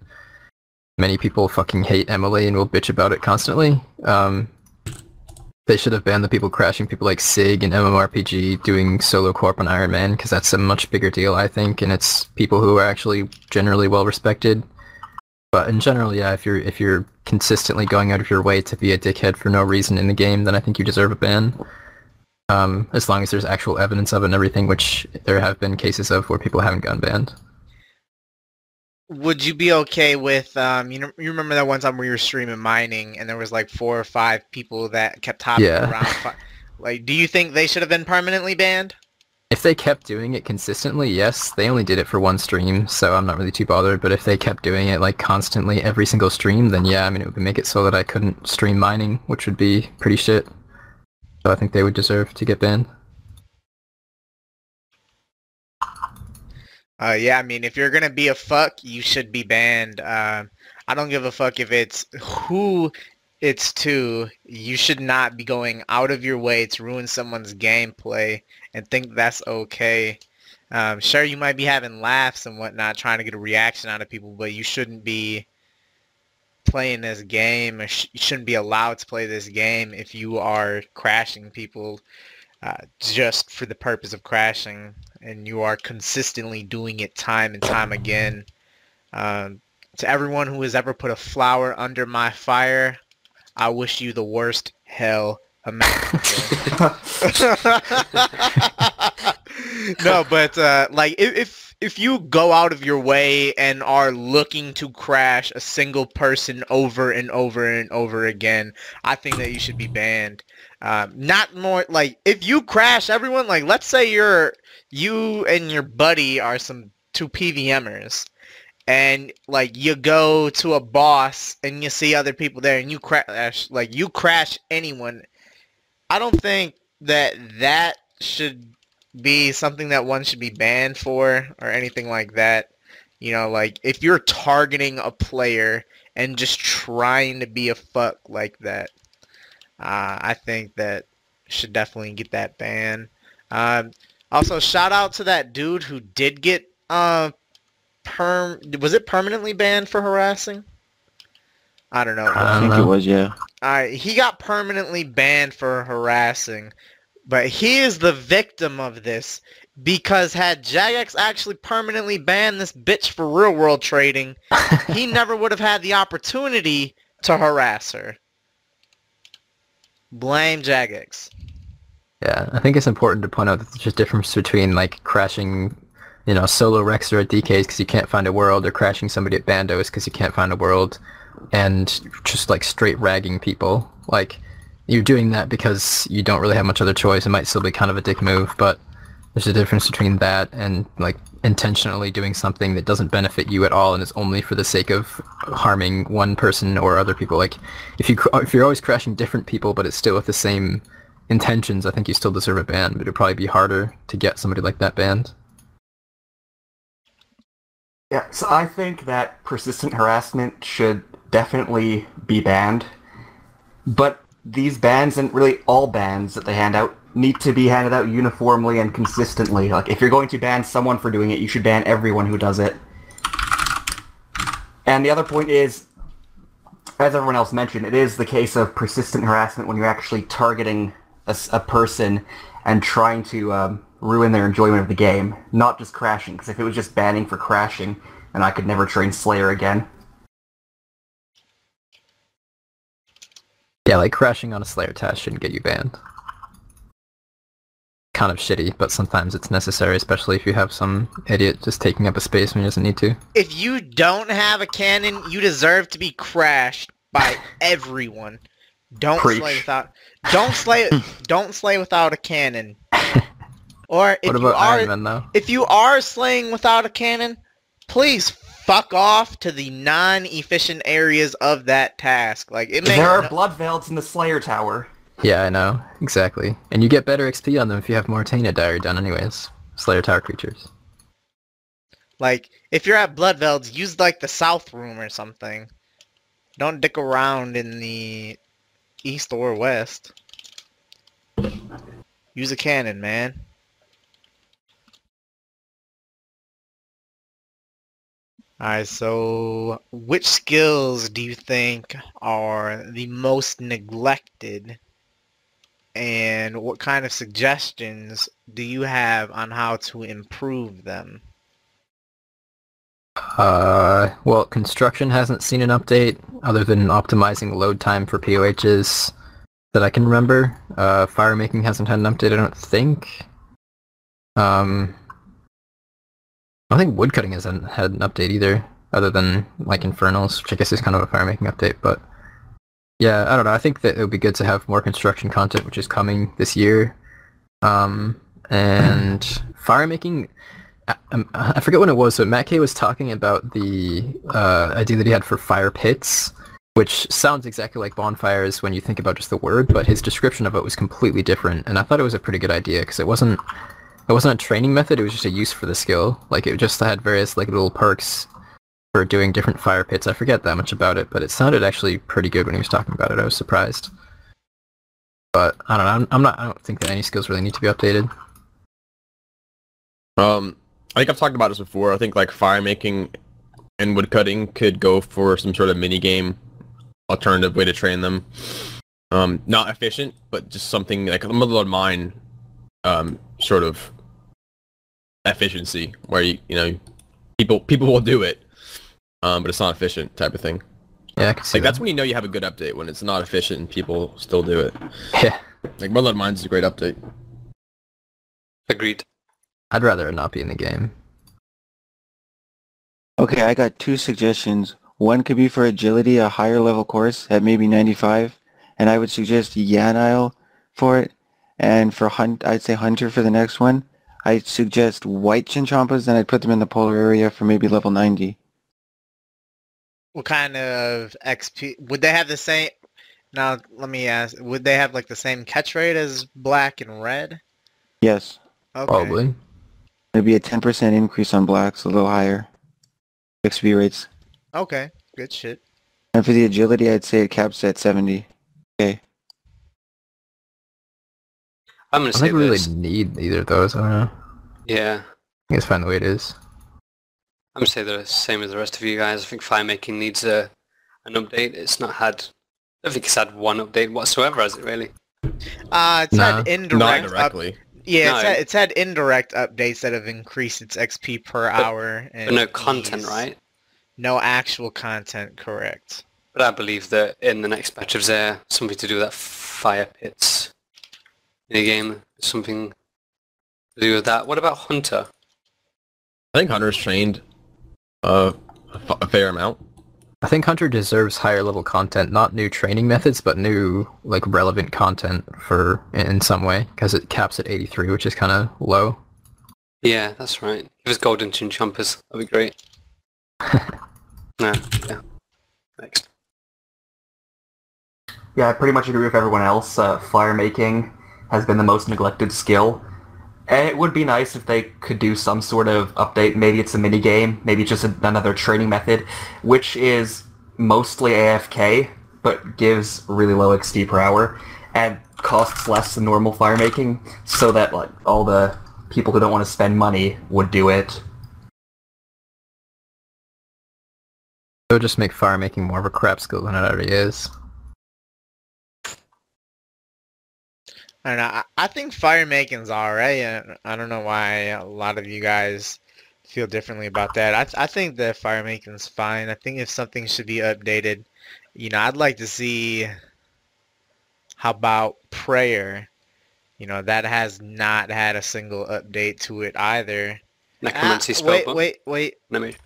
many people fucking hate Emily and will bitch about it constantly. Um, they should have banned the people crashing people like Sig and MMORPG doing solo corp on Iron Man because that's a much bigger deal, I think, and it's people who are actually generally well respected. But in general, yeah, if you're if you're consistently going out of your way to be a dickhead for no reason in the game, then I think you deserve a ban. Um, as long as there's actual evidence of it and everything, which there have been cases of where people haven't gotten banned. Would you be okay with um you know you remember that one time where you were streaming mining and there was like four or five people that kept hopping Yeah. around like do you think they should have been permanently banned? If they kept doing it consistently, yes. They only did it for one stream, so I'm not really too bothered. But if they kept doing it like constantly every single stream, then yeah, I mean it would make it so that I couldn't stream mining, which would be pretty shit. So I think they would deserve to get banned. Uh, yeah, I mean, if you're gonna be a fuck, you should be banned. Um, I don't give a fuck if it's who it's to. You should not be going out of your way to ruin someone's gameplay and think that's okay. Um, sure, you might be having laughs and whatnot, trying to get a reaction out of people, but you shouldn't be playing this game, or sh- you shouldn't be allowed to play this game if you are crashing people uh, just for the purpose of crashing and you are consistently doing it time and time again. Um, to everyone who has ever put a flower under my fire, I wish you the worst hell imaginable. no, but uh, like if, if you go out of your way and are looking to crash a single person over and over and over again, I think that you should be banned. Um, not more like if you crash everyone, like let's say you're you and your buddy are some two PVMers and like you go to a boss and you see other people there and you crash like you crash anyone. I don't think that that should be something that one should be banned for or anything like that. You know like if you're targeting a player and just trying to be a fuck like that uh, I think that should definitely get that ban. Um, also, shout out to that dude who did get uh perm. Was it permanently banned for harassing? I don't know. I think it was, yeah. Uh, he got permanently banned for harassing, but he is the victim of this because had Jagex actually permanently banned this bitch for real world trading, he never would have had the opportunity to harass her. Blame Jagex. Yeah, I think it's important to point out that there's a difference between like crashing, you know, solo Rexer at DKs because you can't find a world, or crashing somebody at Bandos because you can't find a world, and just like straight ragging people. Like you're doing that because you don't really have much other choice. It might still be kind of a dick move, but there's a difference between that and like intentionally doing something that doesn't benefit you at all and is only for the sake of harming one person or other people. Like if you if you're always crashing different people, but it's still with the same intentions, I think you still deserve a ban, but it'd probably be harder to get somebody like that banned. Yeah, so I think that persistent harassment should definitely be banned. But these bans and really all bans that they hand out need to be handed out uniformly and consistently. Like if you're going to ban someone for doing it, you should ban everyone who does it. And the other point is, as everyone else mentioned, it is the case of persistent harassment when you're actually targeting a, s- a person and trying to um, ruin their enjoyment of the game, not just crashing. Because if it was just banning for crashing, then I could never train Slayer again. Yeah, like crashing on a Slayer test shouldn't get you banned. Kind of shitty, but sometimes it's necessary, especially if you have some idiot just taking up a space when he doesn't need to. if you don't have a cannon, you deserve to be crashed by everyone. Don't Preach. slay without don't slay don't slay without a cannon. Or if what you are Iron Man though? if you are slaying without a cannon, please fuck off to the non-efficient areas of that task. Like it makes There are no- Bloodvelds in the Slayer Tower. Yeah, I know exactly. And you get better XP on them if you have more Tainted Diary done, anyways. Slayer Tower creatures. like if you're at Bloodvelds, use like the south room or something. Don't dick around in the east or west. Use a cannon, man. Alright, so which skills do you think are the most neglected? And what kind of suggestions do you have on how to improve them? Uh, well, construction hasn't seen an update other than optimizing load time for POHs that I can remember. Uh, fire making hasn't had an update, I don't think. Um, I don't think woodcutting hasn't had an update either, other than like Infernals, which I guess is kind of a fire making update. But yeah, I don't know. I think that it would be good to have more construction content, which is coming this year. Um, and fire making. I, I forget when it was, but Mat K was talking about the uh, idea that he had for fire pits, which sounds exactly like bonfires when you think about just the word, but his description of it was completely different, and I thought it was a pretty good idea because it wasn't it wasn't a training method; it was just a use for the skill. Like it just had various like little perks for doing different fire pits. I forget that much about it, but it sounded actually pretty good when he was talking about it. I was surprised, but I don't know. I'm not. I don't think that any skills really need to be updated. Um, I think I've talked about this before. I think like fire making and wood cutting could go for some sort of mini game alternative way to train them. Um, not efficient, but just something like a motherload mine, um, sort of efficiency where you you know people people will do it, um, but it's not efficient type of thing. Yeah, I can see Like that. that's when you know you have a good update when it's not efficient and people still do it. Yeah, Like motherload mines is a great update. Agreed. I'd rather it not be in the game. Okay, I got two suggestions. One could be for agility, a higher level course at maybe 95, and I would suggest Yanille for it. And for hunt, I'd say Hunter for the next one. I'd suggest white Chinchompas, and I'd put them in the polar area for maybe level 90. What kind of XP would they have the same? Now let me ask: Would they have like the same catch rate as black and red? Yes, Okay. Probably. It'd be a 10% increase on blacks, a little higher. XP rates. Okay. Good shit. And for the agility, I'd say it caps at 70. Okay. I'm gonna I don't think we really need either of those. I don't know. Yeah. I guess find the way it is. I'm gonna say the same as the rest of you guys. I think fire making needs a an update. It's not had. I don't think it's had one update whatsoever, has it really? Uh, it's Nah. had indirect. Not up- directly. yeah, it's had, it's had indirect updates that have increased its XP per hour. And But no content, right? No actual content, correct. But I believe that in the next batch of there, something to do with that fire pits in the game, something to do with that. What about Hunter? I think Hunter's trained uh, a, f- a fair amount. I think Hunter deserves higher level content, not new training methods, but new like relevant content for in, in some way, because it caps at 83, which is kind of low. Yeah, that's right. Give us golden chinchompas. That'd be great. no, yeah. Next. Yeah, I pretty much agree with everyone else. Uh, fire making has been the most neglected skill. And it would be nice if they could do some sort of update. Maybe it's a mini game. Maybe just a, another training method, which is mostly AFK, but gives really low XP per hour and costs less than normal fire making, so that like all the people who don't want to spend money would do it. It would just make fire making more of a crap skill than it already is. I don't know. I, I think fire making's alright. I, I don't know why a lot of you guys feel differently about that. I I think that fire making's fine. I think if something should be updated, you know, I'd like to see how about prayer. You know, that has not had a single update to it either. Necromancy Ah, spell wait, book. wait, wait. Animate.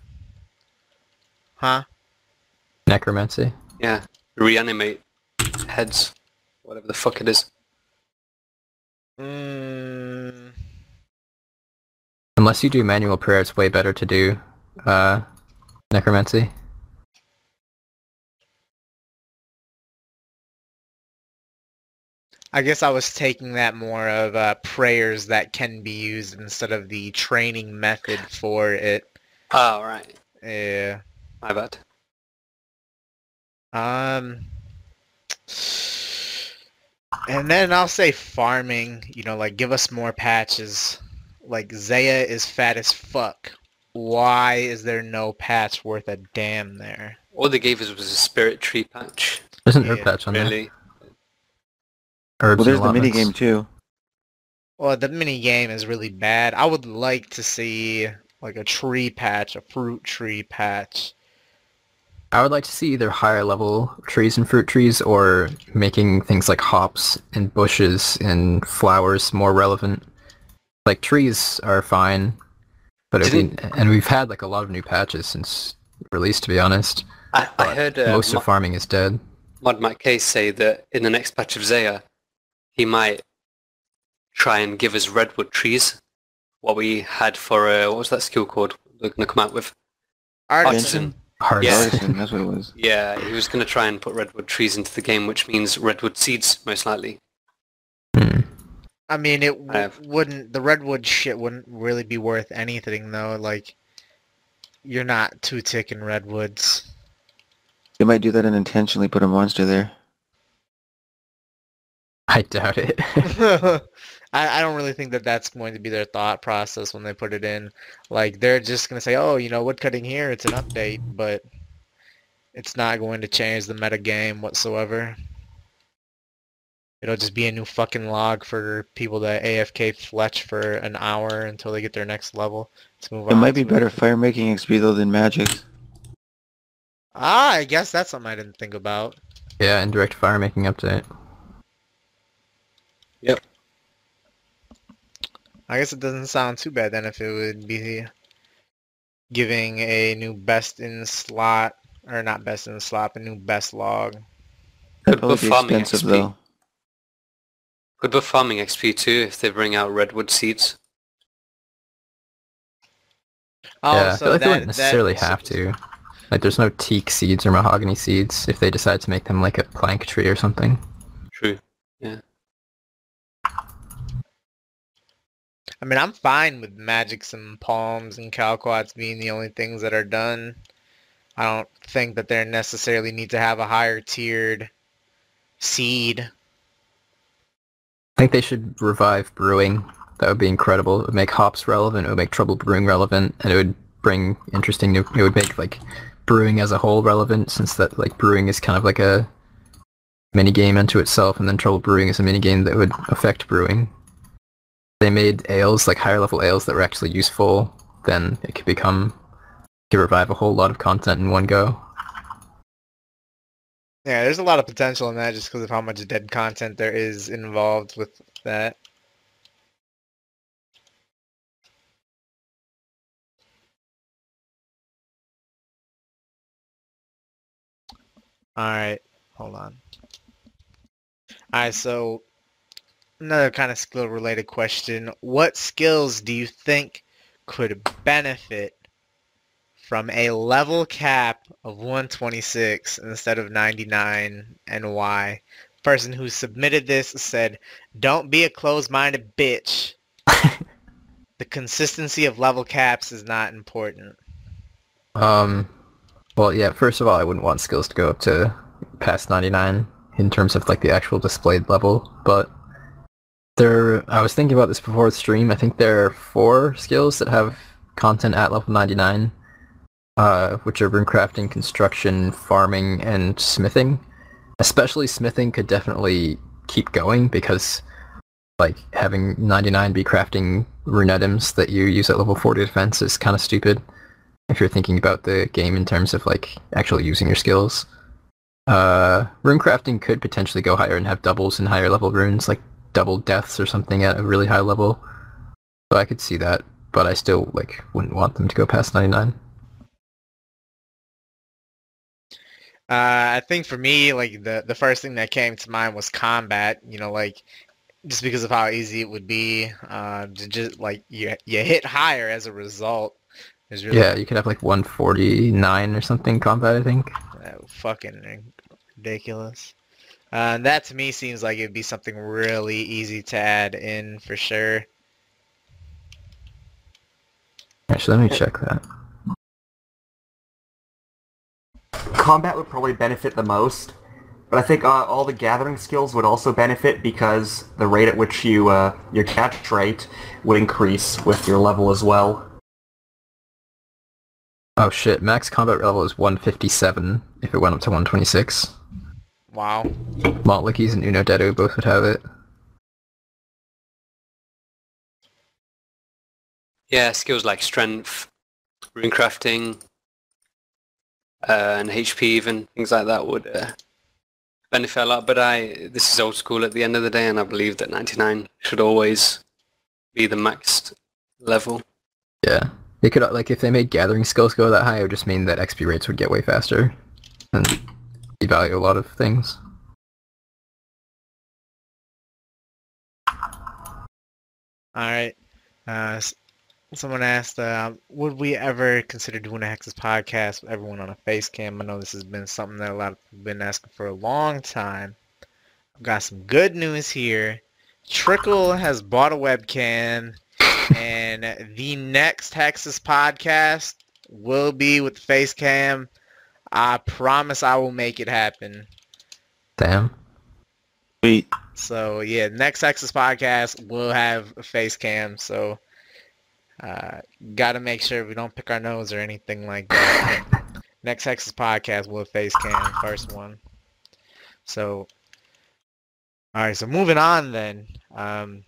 Huh? Necromancy. Yeah. Reanimate heads. whatever the fuck it is. Mm, Unless you do manual prayer, it's way better to do uh, necromancy. I guess I was taking that more of uh, prayers that can be used instead of the training method for it. Oh, right. Yeah. My bad. Um, and then I'll say farming. You know, like give us more patches. Like Zeah is fat as fuck. Why is there no patch worth a damn there? All they gave us was a spirit tree patch. There's an Yeah, herb patch on Really? there. Herbs Well, there's the mini game too. Well, the mini game is really bad. I would like to see like a tree patch, a fruit tree patch. I would like to see either higher level trees and fruit trees or making things like hops and bushes and flowers more relevant. Like trees are fine, but it would be, and we've had like a lot of new patches since release to be honest. I, I heard uh, Most Mo- of farming is dead. Mod Mat K say that in the next patch of Zeah, he might try and give us redwood trees. What we had for, uh, what was that skill called? They're going to come out with. Artisan. Hard. Yeah. That's what it was. Yeah, he was going to try and put redwood trees into the game, which means redwood seeds, most likely. Hmm. I mean, it w- I wouldn't. The redwood shit wouldn't really be worth anything though. Like, you're not two ticking redwoods. They might do that and intentionally put a monster there. I doubt it. I, I don't really think that that's going to be their thought process when they put it in. Like, they're just going to say, oh, you know, woodcutting here, it's an update, but it's not going to change the meta game whatsoever. It'll just be a new fucking log for people to AFK Fletch for an hour until they get their next level. Let's move It on might be better fire making XP though than magic. Ah, I guess that's something I didn't think about. yeah, indirect fire making update. I guess it doesn't sound too bad then if it would be giving a new best in slot, or not best in slot, a new best log. That'd Good probably be farming expensive XP. though. Good for farming XP too, if they bring out redwood seeds. Oh, yeah, I feel like they that- wouldn't necessarily that- have to. Like, there's no teak seeds or mahogany seeds if they decide to make them like a plank tree or something. True. I mean, I'm fine with magics and palms and calquats being the only things that are done. I don't think that they necessarily need to have a higher tiered seed. I think they should revive brewing. That would be incredible. It would make hops relevant. It would make trouble brewing relevant, and it would bring interesting new. It would make like brewing as a whole relevant, since that like brewing is kind of like a mini game unto itself, and then trouble brewing is a mini game that would affect brewing. They made ales like higher level ales that were actually useful. Then it could become could revive a whole lot of content in one go. Yeah, there's a lot of potential in that just because of how much dead content there is involved with that. Alright, hold on. Alright, so another kind of skill related question. What skills do you think could benefit from a level cap of 126 instead of 99 and why? Person who submitted this said, don't be a closed-minded bitch. the consistency of level caps is not important. Um, well, yeah. First of all, I wouldn't want skills to go up to past 99 in terms of like the actual displayed level, but there. I was thinking about this before the stream. I think there are four skills that have content at level 99, uh, which are runecrafting, construction, farming, and smithing. Especially smithing could definitely keep going because like having 99 be crafting rune items that you use at level 40 defense is kind of stupid if you're thinking about the game in terms of like actually using your skills. Uh, crafting could potentially go higher and have doubles and higher level runes, like double deaths or something at a really high level. So I could see that, but I still like wouldn't want them to go past 99. Uh, I think for me, like the the first thing that came to mind was combat. You know, like just because of how easy it would be, uh, to just like you you hit higher as a result. Is really Yeah, you could have like 149 or something combat, I think. uh, fucking ridiculous. Uh, that to me seems like it'd be something really easy to add in for sure. Actually, let me check that. Combat would probably benefit the most, but I think uh, all the gathering skills would also benefit because the rate at which you uh, your catch rate would increase with your level as well. Oh shit, max combat level is 157 if it went up to 126. Wow. Montlickies and Uno Dedo both would have it. Yeah, skills like strength, runecrafting, uh, and HP even, things like that would uh, benefit a lot. But I, this is old school at the end of the day, and I believe that 99 should always be the maxed level. Yeah. They could, like, if they made gathering skills go that high, it would just mean that XP rates would get way faster. And devalue a lot of things. All right. Uh, someone asked, uh, would we ever consider doing a Hexus podcast with everyone on a face cam? I know this has been something that a lot of people have been asking for a long time. I've got some good news here. Trickle has bought a webcam, and the next Hexus podcast will be with the face cam. I promise I will make it happen. Damn. Sweet. So yeah, next Hexus podcast will have a face cam. So uh, got to make sure we don't pick our nose or anything like that. next Hexus podcast will have face cam, first one. So all right, so moving on then. Um,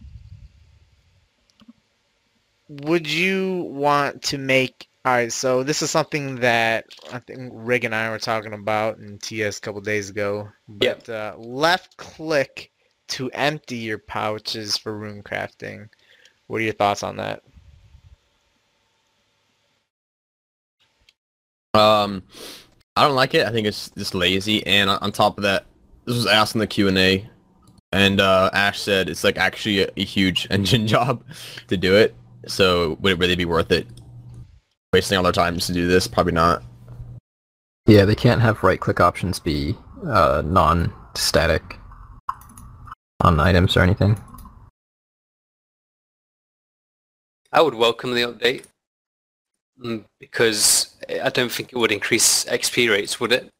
would you want to make all right, so this is something that I think Rig and I were talking about in TS a couple days ago. But uh, left click to empty your pouches for rune crafting. What are your thoughts on that? Um, I don't like it. I think it's just lazy. And on on top of that, this was asked in the Q and A, and uh, Ash said it's like actually a, a huge engine job to do it. So would it really be worth it? Wasting all their time to do this? Probably not. Yeah, they can't have right-click options be uh, non-static on items or anything. I would welcome the update mm, because I don't think it would increase XP rates, would it?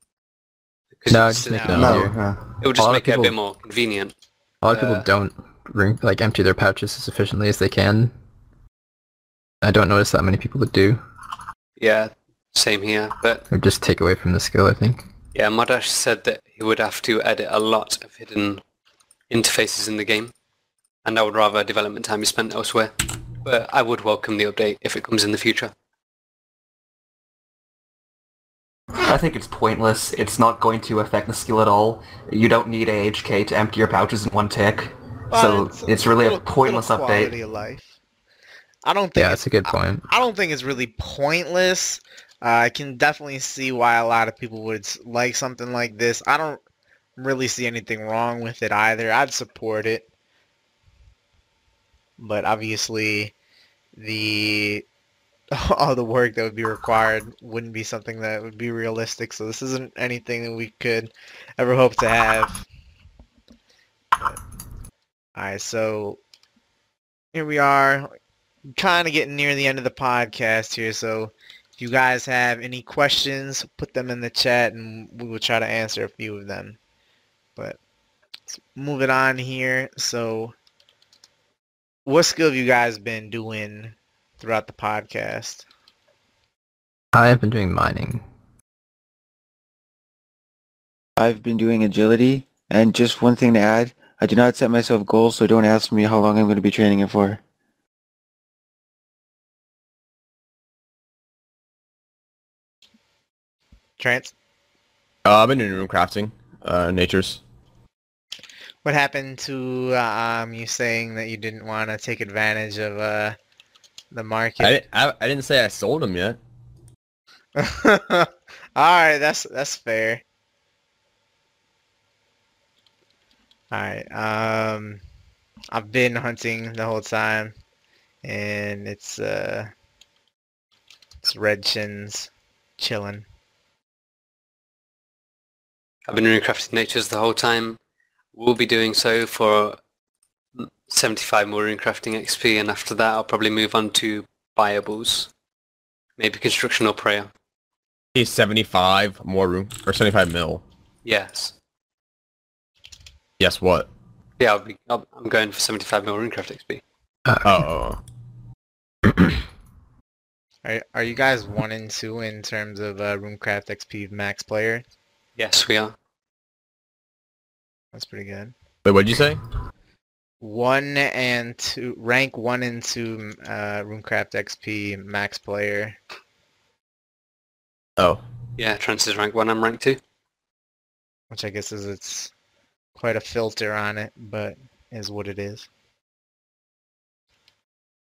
Because No, it's- just make it No. easier. No, uh, it would just lot of make it a bit more convenient. A lot of people Uh, don't like empty their pouches as efficiently as they can. I don't notice that many people that do. Yeah, same here. But Or just take away from the skill, I think. yeah, Mod Ash said that he would have to edit a lot of hidden interfaces in the game, and I would rather development time be spent elsewhere. But I would welcome the update if it comes in the future. I think it's pointless. It's not going to affect the skill at all. You don't need AHK to empty your pouches in one tick. so it's, really a little- pointless little update. Quality of life. I don't think Yeah, it's that's a good point. I don't think it's really pointless. Uh, I can definitely see why a lot of people would like something like this. I don't really see anything wrong with it either. I'd support it. But obviously, the all the work that would be required wouldn't be something that would be realistic. So this isn't anything that we could ever hope to have. But, all right, so here we are, kind of getting near the end of the podcast here. So if you guys have any questions, put them in the chat, and we will try to answer a few of them. But let's move it on here. So what skill have you guys been doing throughout the podcast? I have been doing mining. I've been doing agility, and just one thing to add, I do not set myself goals, so don't ask me how long I'm going to be training it for. Trance? Uh, I've been doing rune crafting, uh, natures. What happened to um, you saying that you didn't want to take advantage of uh, the market? I didn't, I, I didn't say I sold them yet. All right, that's that's fair. All right, um, I've been hunting the whole time, and it's uh, it's red Shins chilling. I've been runecrafting natures the whole time. We'll be doing so for 75 more runecrafting XP, and after that I'll probably move on to buyables. Maybe construction or prayer. He's 75 more room, or 75 mil. Yes. Yes, what? Yeah, I'll be, I'll, I'm going for 75 mil runecraft XP. Oh, oh, oh. Are, are you guys one and two in terms of uh, Runecraft XP max player? Yes, we are. That's pretty good. Wait, what'd you say? One and two, rank one and two uh, Runecraft XP max player. Oh. Yeah, Trance is rank 1, I'm rank 2. which I guess is it's quite a filter on it, but is what it is.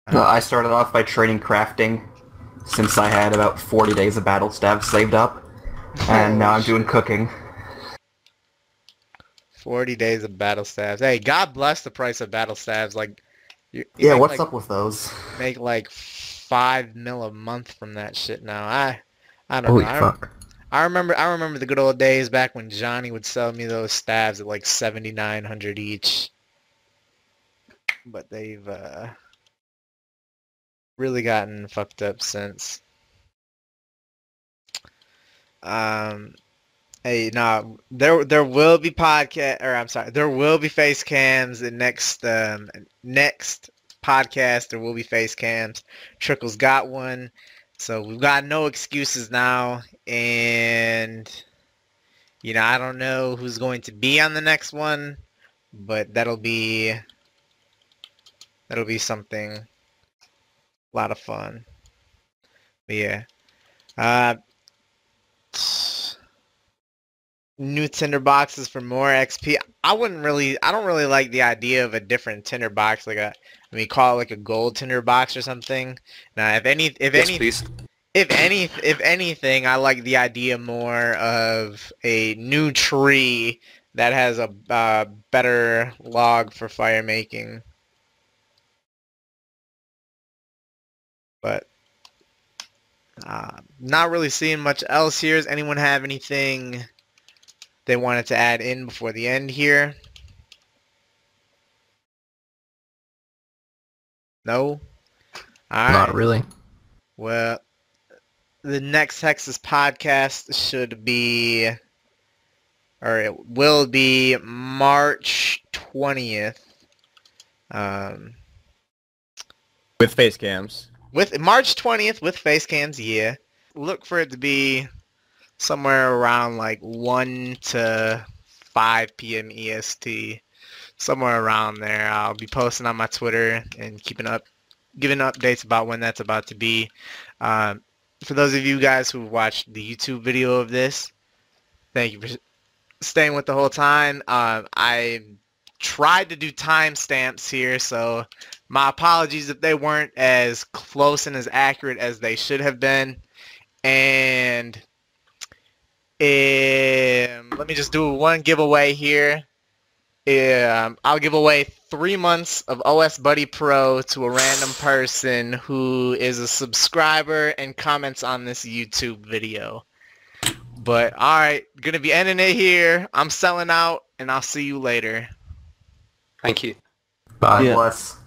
Uh, I started off by training crafting since I had about 40 days of battle staff saved up, and now I'm doing cooking. 40 days of battle staves. Hey, God bless the price of battle staves. Like, you, you Yeah, what's like, up with those? Make like five mil a month from that shit now. I, I don't Holy know. I, fuck. I remember, I remember the good old days back when Johnny would sell me those staves at like 7,900 each. But they've uh, really gotten fucked up since. Um, hey, no, there there will be podcast, or I'm sorry, there will be face cams in next um next podcast. There will be face cams. Trickle's got one, so we've got no excuses now, and you know I don't know who's going to be on the next one, but that'll be that'll be something a lot of fun. But yeah. Uh, new tinder boxes for more XP. I wouldn't really, I don't really like the idea of a different tinder box, like a, I mean, call it like a gold tinder box or something. Now, if any, if Yes, any, please. if any, if anything, I like the idea more of a new tree that has a uh, better log for fire making. But uh, not really seeing much else here. Does anyone have anything they wanted to add in before the end here? No? All Not right. really. Well, the next Hexus podcast should be, or it will be March 20th. Um, With face cams. With March 20th with face cams, yeah. Look for it to be somewhere around like 1 to 5 p.m. EST. Somewhere around there. I'll be posting on my Twitter and keeping up, giving updates about when that's about to be. Um, for those of you guys who watched the YouTube video of this, thank you for staying with the whole time. Um, I tried to do timestamps here, so my apologies if they weren't as close and as accurate as they should have been. And um, let me just do one giveaway here. Um, I'll give away three months of OS Buddy Pro to a random person who is a subscriber and comments on this YouTube video. But alright, gonna be ending it here. I'm selling out and I'll see you later. Thank you. Bye. Yeah. Bless.